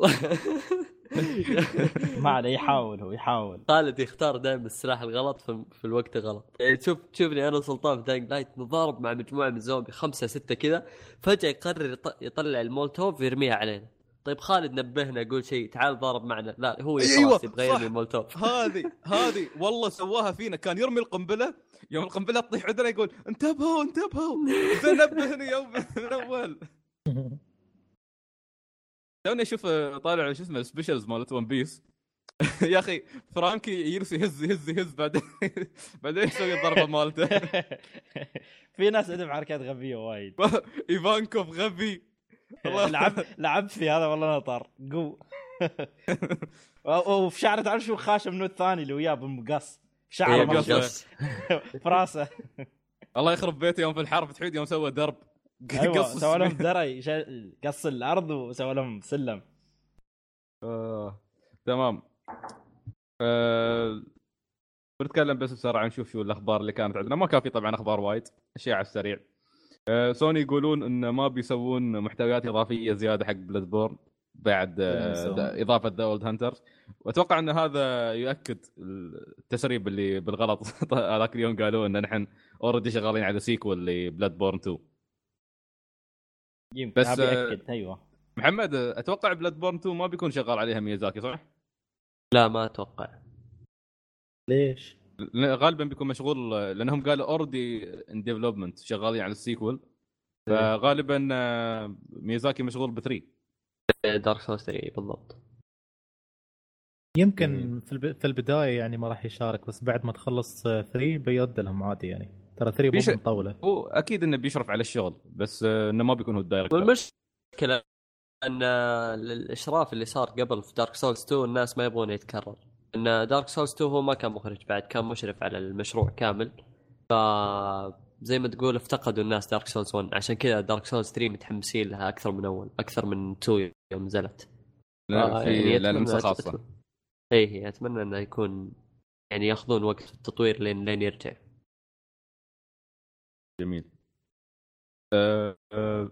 ما عليه يحاول هو يحاول. خالد يختار دائما السلاح الغلط في, في الوقت غلط. يعني تشوف تشوفني أنا وسلطان في Dying Light نضارب مع مجموعة من الزومبي خمسة ستة كذا فجأة يقرر يط- يطلع المولتوف ويرميها علينا. طيب خالد نبهنا قول شيء تعال ضارب معنا. لا هو أيوة، يبغى. يرمي المولتوف. هذه هذه والله سواها فينا. كان يرمي القنبلة يوم القنبلة تطيح عندنا يقول انتبهوا انتبهوا. نبهني يوم من اول توني أشوف آه، طالع شو اسمه ال specials مالت One Piece يا أخي فرانكي يجلس يهز يهز يهز بعدين بعدين يسوي الضربة مالته. في ناس عندهم حركات غبية وايد. إيفانكوف غبي. لعب لعبت في هذا والله نطر قو. وفي شعره تعرف شو خاشه منه الثاني اللي وياه بالمقص شعره إيه،. في راسه الله يخرب بيته يوم في الحرب تحيد يوم سوى درب. قص سوى لهم. دري قص الأرض وسوى لهم سلم آه. تمام آه. بنتكلم بس بسرعة نشوف شو الأخبار اللي كانت عندنا ما كان في طبعا أخبار وايد أشياء على السريع آه. سوني يقولون إن ما بيسوون محتويات إضافية زيادة حق Bloodborne بعد آه، إضافة The Old Hunters وأتوقع إن هذا يؤكد التسريب اللي بالغلط هذاك اليوم قالوا إن نحن already شغالين على sequel ل Bloodborne 2 يمكن بس، بس آه، أكد. أيوه. محمد آه، أتوقع Bloodborne 2 ما بيكون شغال عليها ميازاكي صح؟ لا ما أتوقع. ليش؟ غالبا بيكون مشغول لأنهم قالوا already ان development شغالين على ال sequel. فغالبا آه، ميازاكي مشغول ب 3 Dark Souls 3 بالضبط. يمكن في الب- في البداية يعني ما راح يشارك بس بعد ما تخلص 3 بيود لهم عادي يعني. ترى 3 بيش- مو مطولة. هو أكيد إنه بيشرف على الشغل بس آه، إنه ما بيكون هو ال director والمشكلة إن الإشراف اللي صار قبل في Dark Souls 2 الناس ما يبغون يتكرر. إن Dark Souls 2 هو ما كان مخرج بعد كان مشرف على المشروع كامل. ف زي ما تقول افتقدوا الناس Dark Souls 1 عشان كذا Dark Souls 3 متحمسين لها أكثر من أول أكثر من 2 يوم نزلت. لا، آه، في يعني أتمنى- خاصه اي أتمنى إنه يكون يعني ياخذون وقت في التطوير لين لين يرجع. جميل أه أه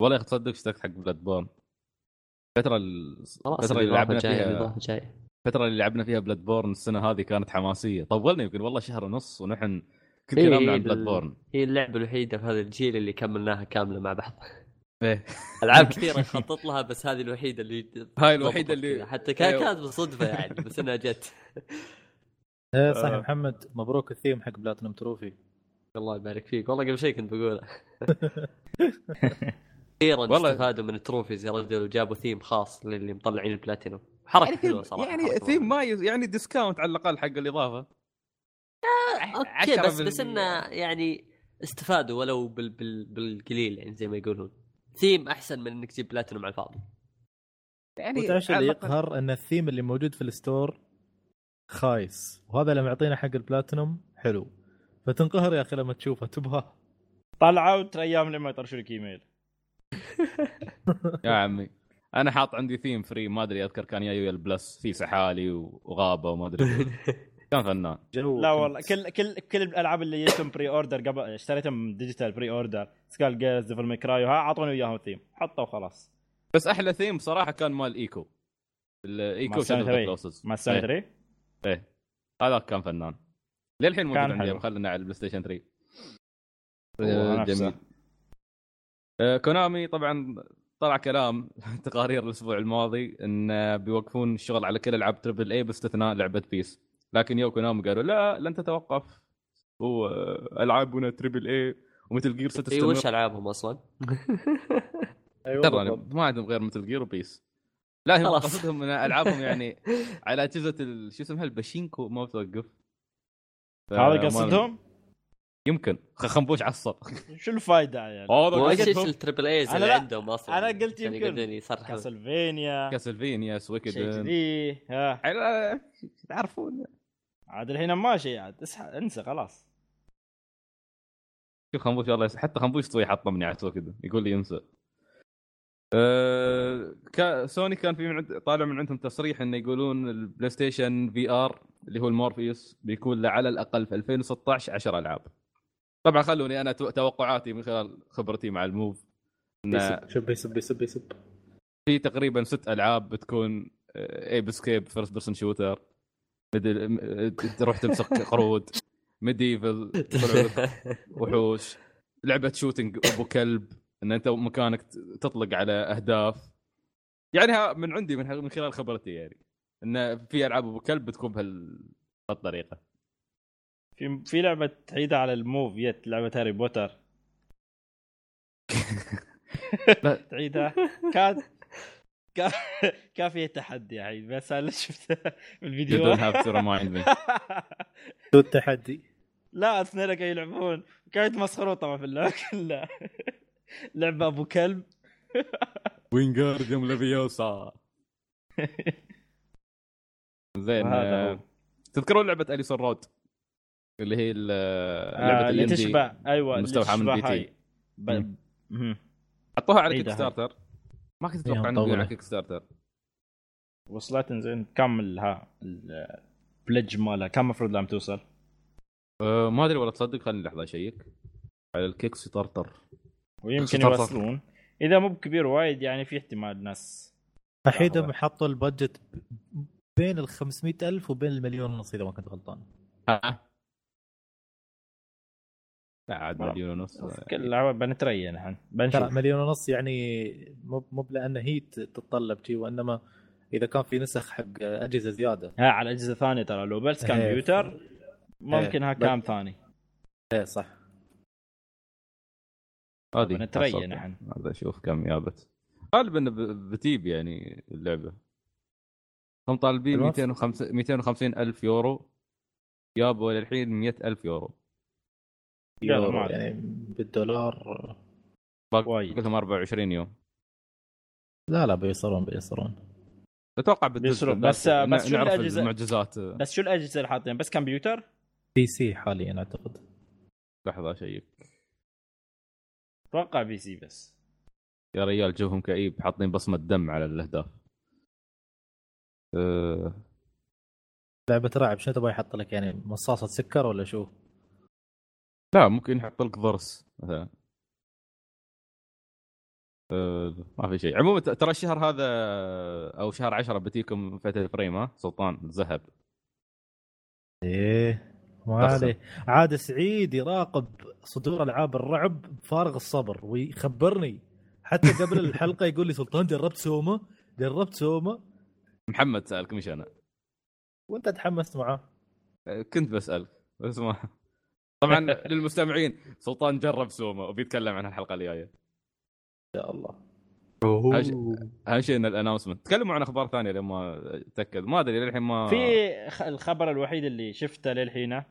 والله يا أخي تصدق اشتقت حق Bloodborne الفترة الفترة اللي لعبنا فيها الفترة اللي لعبنا فيها Bloodborne السنة هذه كانت حماسية طولنا يمكن والله شهر ونص ونحن كل إيه، كلامنا عن ال- Bloodborne هي اللعبة الوحيدة في هذا الجيل اللي كملناها كاملة مع بعض إيه. ألعاب كثيرة خطط لها بس هذه الوحيدة اللي هاي الوحيدة ضبطت اللي-. حتى كان أيوه. كانت بالصدفه يعني بس إنها جت إيه صح آه. محمد مبروك الثيم حق platinum trophy الله يبارك فيك. والله قبل شيء كنت بقوله. أخيرا والله- استفادوا من ال trophies يا رجل وجابوا ثيم خاص للي مطلعين البلاتينوم. حركة حلوة صراحة يعني حركة ثيم ما ي... يعني discount على الأقل حق الإضافة. okay بس 10% بس إنه يعني استفادوا ولو بال بال بالقليل يعني زي ما يقولون. ثيم أحسن من إنك تجيب بلاتينوم على الفاضي. يعني وتعرف على اللي يقهر إن الثيم اللي موجود في الستور خايس وهذا لما يعطينا حق البلاتينوم حلو. فتنقهر يا أخي لما تشوفه تبغاه. طلعوا ترى أيام لما يطرشوا لك إيميل. يا عمي أنا حاط عندي ثيم فري ما أدري أذكر كان جاي البلس في سحالي وغابة وما أدري كان فنان. جو لا والله كل كل كل الألعاب اللي جتهم بري اوردر قبل اشتريتهم ديجيتال بري اوردر سكال جيرز ديفل ماكراي وها أعطوني اياهم ثيم حطوا خلاص بس أحلى ثيم صراحة كان مال Ico. ال Ico مع سوني شغل 3. Colossus مع سوني 3 إيه. هذا كان فنان. للحين موجود عندي. خلينا على ال PlayStation 3 هو آه،. جميل آه، كونامي طبعا طلع كلام تقارير الأسبوع الماضي إن آه، بيوقفون الشغل على كل ألعاب triple A باستثناء لعبة PES لكن يو كونامي قالوا لا لن تتوقف والعابنا triple A ومثل جير اي ستستمر وش ألعابهم أصلا؟ أيوه ترى. ما عندهم غير مثل جير وبيس لا هم. قصدهم إن ألعابهم يعني على أجهزة ال- شو اسمها الباشينكو ما بتوقف هذا ما- قصدهم؟ يمكن. خنبوش عصر شو الفائده يعني؟ هذا وايش التربل إيز أنا اللي عندهم أصلا؟ أنا قلت يمكن كاسلفينيا. كاسلفينيا شيء سويكدن كذي ها. تعرفون. عاد الحين ماشي عاد اسحب انسى خلاص. شوف خنبوش والله حتى خنبوش طوي حطمني على سويكدن يقول لي ينسى أه كا سوني كان في من طالع من عندهم تصريح إنه يقولون البلاي ستيشن في آر اللي هو المورفيوس بيكون له على الأقل في 2016 10 ألعاب. طبعا خلوني أنا تو- توقعاتي من خلال خبرتي مع الموف إن يسب شب يسب يسب يسب في تقريبا ست ألعاب بتكون Ape Escape first person shooter تروح تمسك قرود Medieval وحوش لعبة shooting أبو كلب. إن أنت مكانك تطلق على أهداف. يعني ها من عندي من, من خلال خبرتي يعني. إن في ألعاب أبو كلب بتكون بهال- بهالطريقة. في في لعبة تعيدها على ال Move يت لعبة هاري بوتر. تعيدها. كان كان فيها تحدي عيد بس أنا شفتها you بالفيديو don't have to remind me. شو التحدي؟ لا اثنين كانوا يلعبون. كانوا يتمسخرون طبعا في اللعبة كلها. لعبة أبو كلب. وينجارديوم لافيوسا زين آه،. تذكرون لعبة أليسون رود؟ اللي هي ال- لعبة آه اللي تشبه أيوه اللي المستوحى من تشبه بي تي. حطوها على Kick هاي. starter ما كنت إيه، أتوقع إنه. على Kickstarter وصلت زين. كمل ها ال pledge مالها كم المفروض لما توصل؟ أه ما أدري والله تصدق خليني لحظة أشيك. على ال Kickstarter ويمكن. يوصلون. إذا مو بكبير وايد يعني في احتمال ناس الحين حطوا ال budget بين ال 500 ألف وبين المليون ونص إذا ما كنت غلطان. ها؟ لا عاد. مليون ونص. كل لعبه بنتريا نحن ترى بنشوف مليون ونص يعني مو مو لأن هي تتطلب شيء وإنما إذا كان في نسخ حق أجهزة زيادة. ها على أجهزة ثانية ترى. لو بس إيه. كمبيوتر ممكن ها بس- كام ثاني. إيه صح. هذه حصلت. نحن هذا أشوف كم يابت غالبا ب- بتيب يعني اللعبة هم طالبين الوقت؟ 250 250 ألف يورو جابوا للحين 100 ألف يورو يورو. يعني بالدولار باقي. لهم 24 يوم لا لا بيصرون بيصرون أتوقع. في بس- الباك. بس شو الأجهزة؟ المعجزات بس شو الأجهزة اللي حاطين بس كمبيوتر؟ PC حاليا أعتقد لحظة اشيك أتوقع PC بس. يا ريال جوهم كئيب حاطين بصمة دم على الأهداف. أه. لعبة رعب شنو تبغى يحط لك؟ يعني مصاصة سكر ولا شو؟ لا ممكن يحط لك ضرس مثلا. أه ما في شيء. عموما ت- ترى الشهر هذا أو شهر 10 بتيكم فتح فريم ها؟ سلطان ذهب. إيه. ما. عليه عاد سعيد يراقب صدور ألعاب الرعب بفارغ الصبر ويخبرني. حتى قبل الحلقة يقول لي سلطان جربت سوما جربت سوما محمد سألك مش أنا. وأنت تحمست معاه كنت بسألك بس ما طبعا للمستمعين سلطان جرب سوما وبيتكلم عنها الحلقة الجاية. ان شاء الله اهم شيء ان الأناونسمنت. تكلموا عن أخبار ثانية لما أتأكد. ما أدري للحين ما في الخبر الوحيد اللي شفته للحين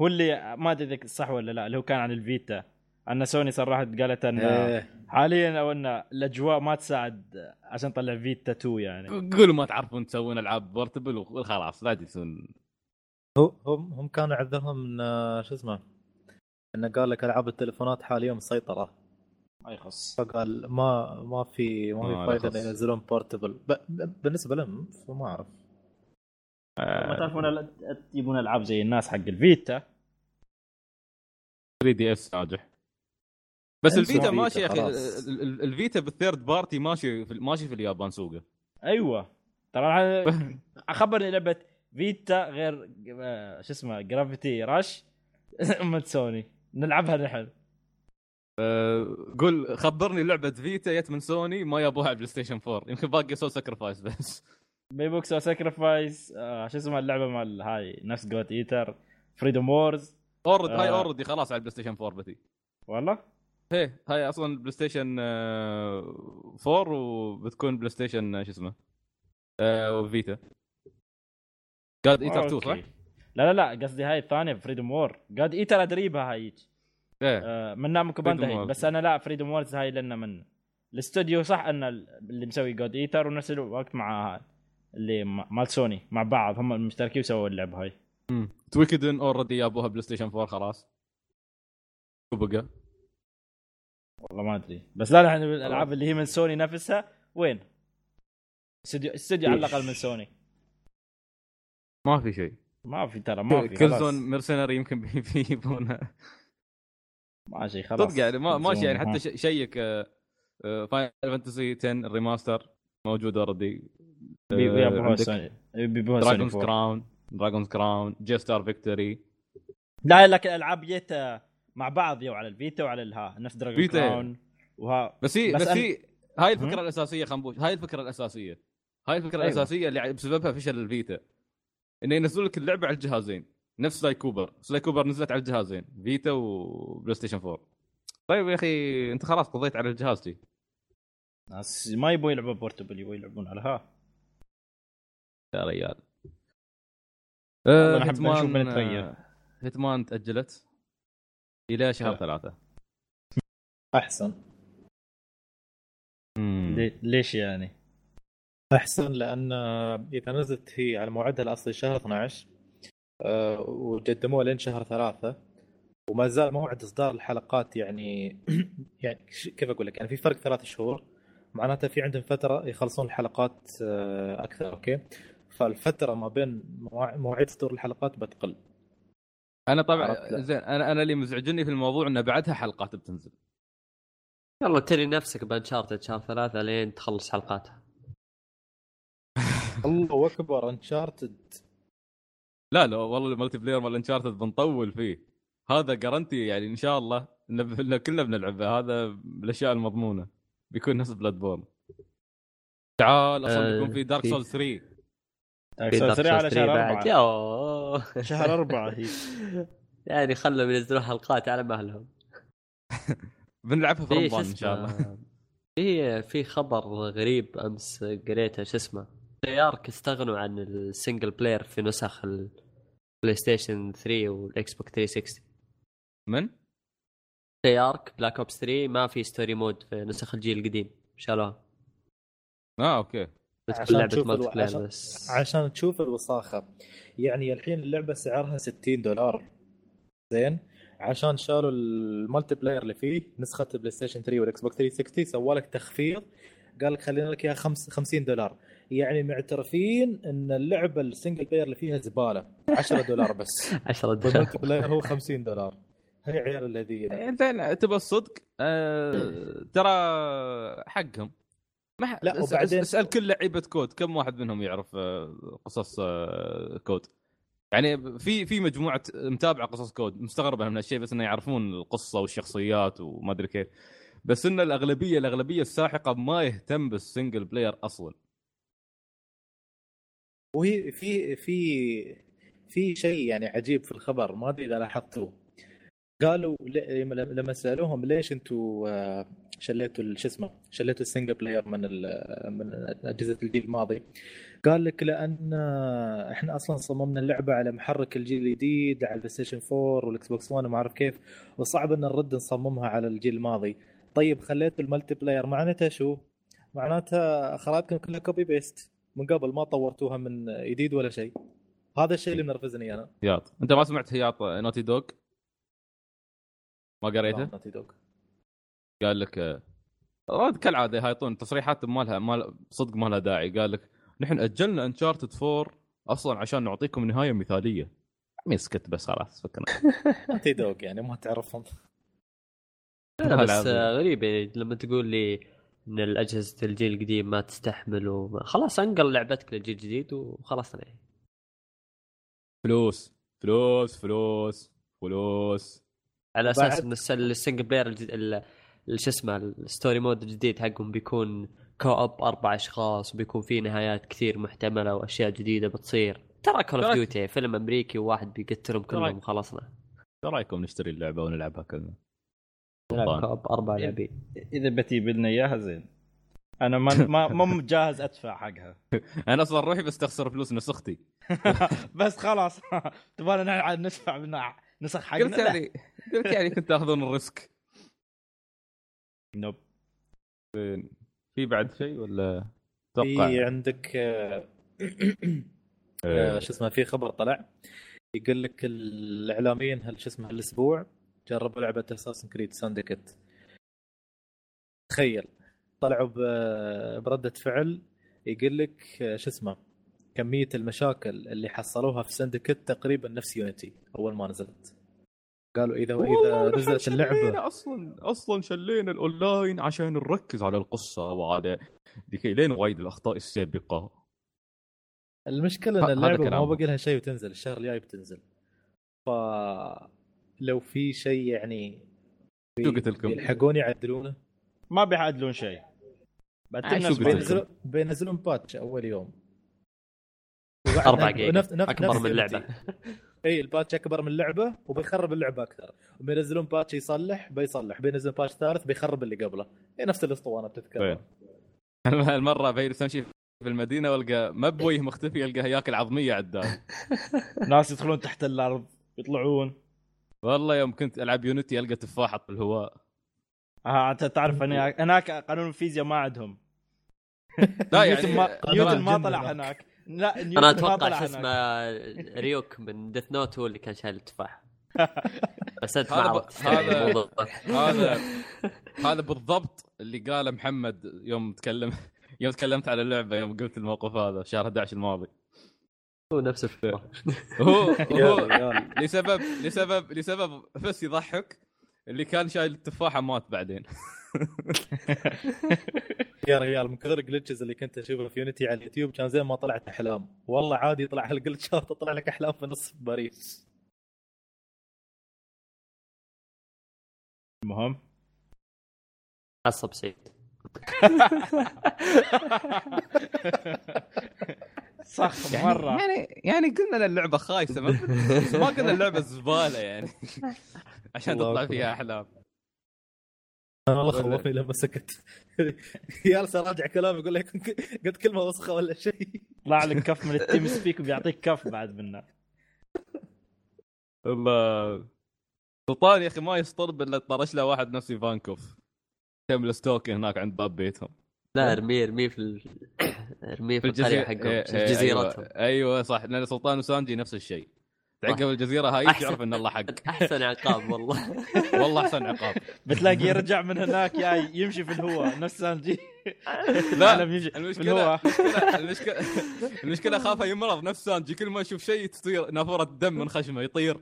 هو اللي ما أدري إذا صح ولا لا اللي هو كان عن الفيتا. أن سوني صرحت قالت أن إيه. حاليا أو أن الأجواء ما تساعد عشان تطلع فيتا 2 يعني. قولوا ما تعرفون تسوون ألعاب بورتبل وخلاص لا تجلسون هو هم هم كانوا عذرهم إن شو اسمه إنه قال لك ألعاب التليفونات حاليا مسيطرة. ما يخص. فقال ما ما في ما في. ان ينزلون بورتبل. بالنسبة لهم فما أعرف. ما تعرفون تجيبون ألعاب زي الناس حق ال Vita. 3DS ناجح بس ال Vita Vita ماشي يا أخي خلاص. ال- ال- ال Vita بال third party ماشي في ماشي في اليابان سوقه. أيوه. ترى خبرني لعبة Vita غير آه، شو اسمه Gravity Rush من سوني. نلعبها نحن. قول خبرني لعبة Vita جت من سوني ما يابوها على ال PlayStation 4 يمكن باقي Soul Sacrifice بس. بيبوكس ساكرفايس آه شو اسمه اللعبة مال هاي؟ نفس جوت ايتر فريدوم وورز أورد هاي آه. اوريدي خلاص على البلاي ستيشن 4 بتي والله؟ هي هاي أصلا بلاي ستيشن آه، 4 وبتكون بلاي ستيشن آه، شو اسمه؟ آه، وفيتا قاد ايتر 2 صح؟ لا لا لا قصدي هاي الثانية فريدوم وور جاد ايتر أدريبها هاي إيه. آه من نامكو باندا Freedom هي. بس أنا لا فريدوم وورز هاي لنا من الاستوديو صح؟ أن اللي مسوي God Eater ونفس الوقت مع هاي. اللي مال سوني مع بعض هم المشتركين وسووا اللعبة هاي. Toukiden already جابوها PlayStation 4 خلاص. وبقى والله ما أدري. بس لا الحين الألعاب اللي هي من سوني نفسها وين؟ استوديو استوديو على الأقل من سوني. ما في شيء. ما في ترى ما في Kill. zone Mercenary يمكن بي- بيجيبونها ما شيء خلاص. صدق يعني ما ماشي يعني. حتى شيك Final Fantasy 10 Remaster موجود already Dragon's. Crown Dragon's Crown J-Stars Victory لا لكن الألعاب جيت مع بعض يو على ال Vita وعلى الها نفس Dragon. Crown وها بس هي بس بس, أنا- هي هاي؟ الفكرة الأساسية خنبوش هاي الفكرة الأساسية. هاي الفكرة أيوة. الأساسية اللي بسببها فشل ال Vita. إنه ينزلوا لك اللعبة على الجهازين. نفس Sly Cooper Sly Cooper نزلت على الجهازين. Vita و PlayStation 4 طيب يا أخي أنت خلاص قضيت على الجهاز تي ناس ما يبغوا يلعبوا portable يبغوا يلعبون على ها. يا ريال آه نحب نشوف Hitman. آه، Hitman تأجلت إلى شهر لا. ثلاثة أحسن. لي- ليش يعني؟ أحسن لأن إذا نزلت هي على موعدها الأصلي شهر 12 آه، وقدموها لين شهر ثلاثة وما زال موعد إصدار الحلقات يعني يعني كيف أقول لك يعني في فرق ثلاث شهور معناته في عندهم فترة يخلصون الحلقات آه، أكثر okay فالفترة ما بين مواع- مواعيد صدور الحلقات بتقل. أنا طبعا. زين أنا أنا اللي مزعجني في الموضوع إنه بعدها حلقات بتنزل. يلا تري نفسك ب Uncharted شهر ثلاثة لين تخلص حلقاتها. الله أكبر Uncharted لا لا والله ال multiplayer مال Uncharted بنطول فيه. هذا guarantee يعني إن شاء الله إن كلنا بنلعبه. هذا من الأشياء المضمونة. بيكون نفس Bloodborne تعال أصلا آه، بيكون في Dark Souls 3 Dark Souls على Souls 3 شهر بعد. أربعة. يوه. شهر أربعة هي. يعني خلهم ينزلون حلقات على مهلهم بنلعبها في رمضان إن شاء الله. في في خبر غريب أمس قريته شو اسمه؟ يارك استغنوا عن ال single player في نسخ ال PlayStation 3 وال Xbox 360 من؟ Treyarch Black Ops 3 ما في story mode في نسخ الجيل القديم. شالوها. آه okay. بتكون عشان لعبة تشوف multiplayer عشان- بس. عشان تشوف الوساخة. يعني الحين اللعبة سعرها 60 دولار. زين. عشان شالوا ال multiplayer اللي فيه نسخة ال PlayStation 3 وال Xbox 360 سووا لك تخفيض. قال لك خلينا لك إياها خمس- 50 دولار. يعني معترفين إن اللعبة ال single player اللي فيها زبالة. 10 دولار بس. 10 دولار. وال multiplayer هو 50 دولار. هي عيال الذين. يعني زين تبى الصدق؟ آه ترى حقهم. ما. لا، وبعدين- اسأل كل لعيبة COD. كم واحد منهم يعرف آه، قصص آه، COD؟ يعني في في مجموعة متابعة قصص COD مستغرب أنا من هالشيء بس إنه يعرفون القصة والشخصيات وما أدري كيف. بس إن الأغلبية الأغلبية الساحقة ما يهتم بال single player أصلا. وهي في في في شيء يعني عجيب في الخبر ما أدري إذا لاحظتوه. قالوا لما لما سألوهم ليش أنتم ال- شو اسمه شليتوا ال single player من من اجهزه الجيل الماضي. قال لك لأن إحنا أصلا صممنا اللعبة على محرك الجيل الجديد على البلاي ستيشن 4 والاكس بوكس 1 وما أعرف كيف وصعب إن نرد نصممها على الجيل الماضي. طيب خليتوا ال multiplayer معناتها شو؟ معناتها اخراتكم كلها copy paste من قبل ما طورتوها من جديد ولا شيء. هذا الشيء اللي منرفزني أنا. هياط أنت ما سمعت هياط نوتي دوغ ما قريته؟ نوتي دوغ قال لك رد كالعادة يهايطون تصريحات مالها مال صدق ما لها داعي. قال لك نحن أجلنا Uncharted 4 أصلا عشان نعطيكم نهاية مثالية. عمي اسكت بس خلاص فكنا. نوتي دوغ يعني ما تعرفهم. لا بس. آه، غريب يعني لما تقول لي إن الأجهزة الجيل القديم ما تستحمل وما خلاص أنقل لعبتك للجيل الجديد وخلصنا يعني. فلوس فلوس فلوس فلوس. على أساس إن الس- ال single player شو اسمه ال story mode الجديد حقهم بيكون co-op أربع أشخاص وبيكون فيه نهايات كثير محتملة وأشياء جديدة بتصير. ترى Call of Duty فيلم أمريكي وواحد بيقتلهم كلهم وخلصنا. إيش رأيكم نشتري اللعبة ونلعبها كلنا؟ نلعب. co-op أربع لاعبين إذا بتجيب لنا إياها زين. أنا ما ما ما جاهز أدفع حقها. أنا أصلا روحي بس تخسر فلوس نسختي. بس خلاص. تبغانا ندفع من نسخ حقنا؟ قلت يعني قلت يعني كنت تأخذون ال risk. نوب في بعد شيء ولا أتوقع في عندك آه، آه، آه، شو اسمه في خبر طلع يقول لك الإعلاميين هل شو اسمه هالأسبوع جربوا لعبة Assassin's Creed Syndicate تخيل. طلعوا بردة فعل يقول لك آه، شو اسمه كمية المشاكل اللي حصلوها في Syndicate تقريبا نفس Unity أول ما نزلت. قالوا اذا والله إذا نحن نزلت اللعبة شلينا أصلا أصلا شلينا الأونلاين عشان نركز على القصة وعلى ذيك لين وايد الأخطاء السابقة المشكلة إن اللعبة ما. باقي لها شيء وتنزل الشهر الجاي بتنزل ف لو في شيء يعني شو قلت لكم؟ يلحقون يعدلونه ما بيعدلون شيء؟ بينزلون بينزلون patch أول يوم أربع جيجا نفس- أكبر نفس من اللعبة. اي ال patch أكبر من اللعبه وبيخرب اللعبة أكثر. وبينزلون patch يصلح بيصلح. بينزلون patch ثالث بيخرب اللي قبله. هي نفس الأسطوانة؟ بتتكرر المرة بيجلس امشي في المدينة وألقى مبويه مختفي القاه ياكل عظمية عدل ناس يدخلون تحت الأرض يطلعون. والله يوم كنت ألعب Unity ألقى تفاحة في الهواء. ها أنت تعرف هناك هناك قانون الفيزياء ما عندهم. لا يعني نيوتن ما طلع هناك. لا أنا أتوقع شو. اسمه ريوك من Death Note هو اللي كان شايل التفاح بس انت ما هذا عرفت هذا-. هذا هذا بالضبط اللي قاله محمد يوم تكلم يوم تكلمت على اللعبة يوم قلت الموقف هذا شهر 11 الماضي هو نفس الفكرة هو هو لسبب لسبب لسبب بس يضحك اللي كان شايل التفاحة مات بعدين. يا ريال من كثر ال glitches اللي كنت اشوفها في Unity على اليوتيوب كان زين ما طلعت أحلام. والله عادي يطلع هالجلتشات تطلع لك أحلام في نص باريس. المهم؟ عصب سعيد صح يعني مرة. يعني يعني قلنا اللعبة خايسة ما, ما قلنا اللعبة زبالة يعني. عشان تطلع. فيها أحلام. أنا والله خوفني لما سكت. جالس اراجع كلامي يقول لك قلت كلمة وسخة ولا شيء. طلع لك كف من التيم سبيك وبيعطيك كف بعد منه. الله سلطان يا أخي ما يصطرب إلا طرش له واحد نفس ايفانكوف تعمل ستوك هناك عند باب بيتهم. لا ارميه ارميه في ال... ارميه في القرية الجزيرة حقهم إيه، في إيه، جزيرتهم. أيوه, أيوة صح. لأن سلطان وسانجي نفس الشيء. تعقب الجزيرة هاي أحسن. تعرف إن الله حق. أحسن عقاب والله. والله أحسن عقاب. بتلاقي يرجع من هناك جاي يمشي في الهواء نفس سانجي لا المشكلة المشكلة المشكلة خافه يمرض نفس سانجي كل ما يشوف شيء تصير نافوره دم من خشمه يطير.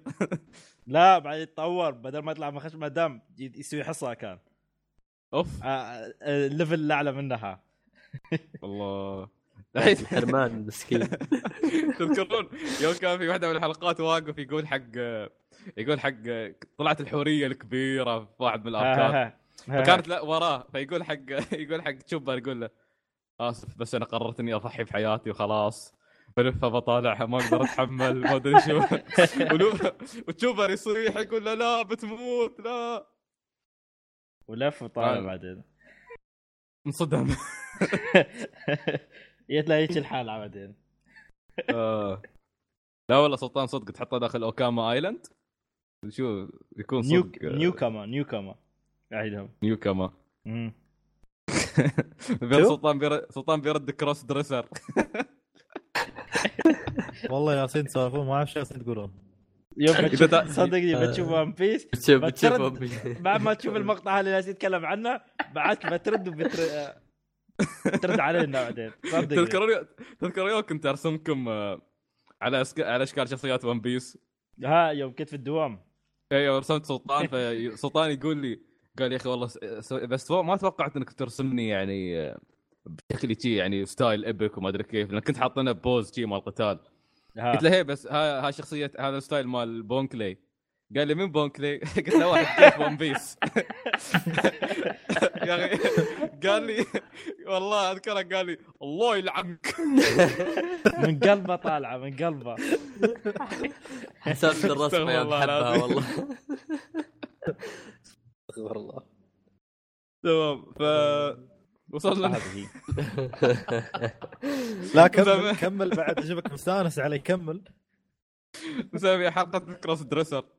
لا بعد يتطور. بدل ما يطلع من خشمه دم يسوي حصى كان. أوف. آه، آه، الليفل الأعلى منها. الله حرمان مسكين. تذكرون يوم كان في واحدة من الحلقات واقف يقول حق يقول حق طلعت الحورية الكبيرة في واحد من الأركان. فكانت لا وراه. فيقول حق يقول حق تشوبر يقول له آسف بس أنا قررت إني أضحي بحياتي وخلاص. بلفها بطالعها ما أقدر أتحمل ما أدري شو. وتشوبر يصيح يقول له لا بتموت لا. ولف وطالع آه. بعدين. انصدم. جت له هيك الحال بعدين. آه. لا والله سلطان صدق تحطه داخل أوكاما آيلاند؟ شو يكون نيو صدق نيو كما نيو كما أعيدهم. نيوكاما. مم. بير شو؟ سلطان بير... سلطان بيرد كروس دريسر. والله ياسين تسولفون ما أعرف شو تقولون. يوم بتشوف صدقني بتشوف One Piece بتشوف بترد- بتشوف بعد ما تشوف المقطع اللي جالس يتكلم عنه بعد بترد وبتر... ترد علينا بعدين. تذكرون تذكرون يوم كنت ارسمكم آه، على أسك... على أشكال شخصيات One Piece ها يوم كنت في الدوام. أيوه رسمت سلطان فسلطان يقول لي قال يا أخي والله بس ما توقعت إنك ترسمني يعني آه، بشكلي شي يعني ستايل إبك وما أدري كيف لأن كنت حاطينه بوز شي مال قتال. قلت له هي بس ها ها شخصية هذا الستايل مال بونكلي قال لي مين بونكلي؟ قلت له واحد كيف ون بيس يا أخي قال لي والله أذكره قال لي الله يلعنك. من قلبه طالعة من قلبه. حسبت الرسمه يا العظيم. والله. استغفر الله. تمام ف وصلنا. لا كمل. كمل بعد أشوفك مستانس علي كمل. نسوي حلقة كروس دريسر.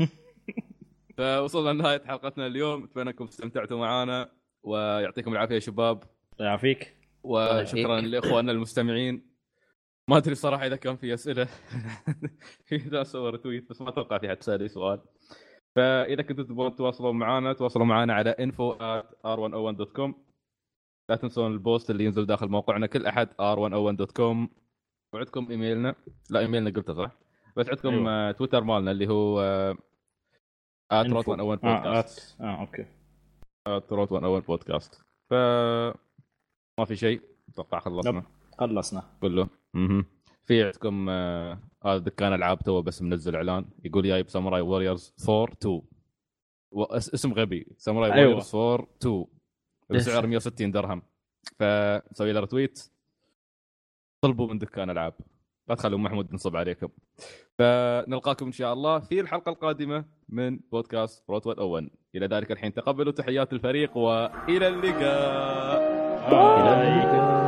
فوصلنا لنهاية حلقتنا اليوم. أتمنى أنكم استمتعتوا معنا ويعطيكم العافية يا شباب. يعافيك. وشكرا. لإخواننا المستمعين. ما أدري صراحة إذا كان في أسئلة. في ناس سووا تويت بس ما أتوقع في حد سأل سؤال. فإذا كنتوا تبغون تواصلون معنا تواصلوا معنا على info@r101.com لا تنسون ال post اللي ينزل داخل موقعنا كل أحد r101.com وعندكم إيميلنا؟ لا إيميلنا قلته صح. بس عندكم أيوة. أيوة. تويتر مالنا اللي هو آه، Info. @rot101 آه بودكاست آه okay @rot101 بودكاست ف ما في شيء. أتوقع خلصنا. خلصنا. كله. أها في عندكم آه، هذا دكان العاب تو بس منزل إعلان. يقول جايب Samurai Warriors 4 2 و- اس- اسم غبي. Samurai أيوة. Warriors 4 2 بسعر 160 درهم. فسوي له retweet طلبوا من دكان العاب. لا تخلوا محمود ينصب عليكم فنلقاكم إن شاء الله في الحلقة القادمة من بودكاست روت الأول إلى ذلك الحين تقبلوا تحيات الفريق وإلى اللقاء bye. changed.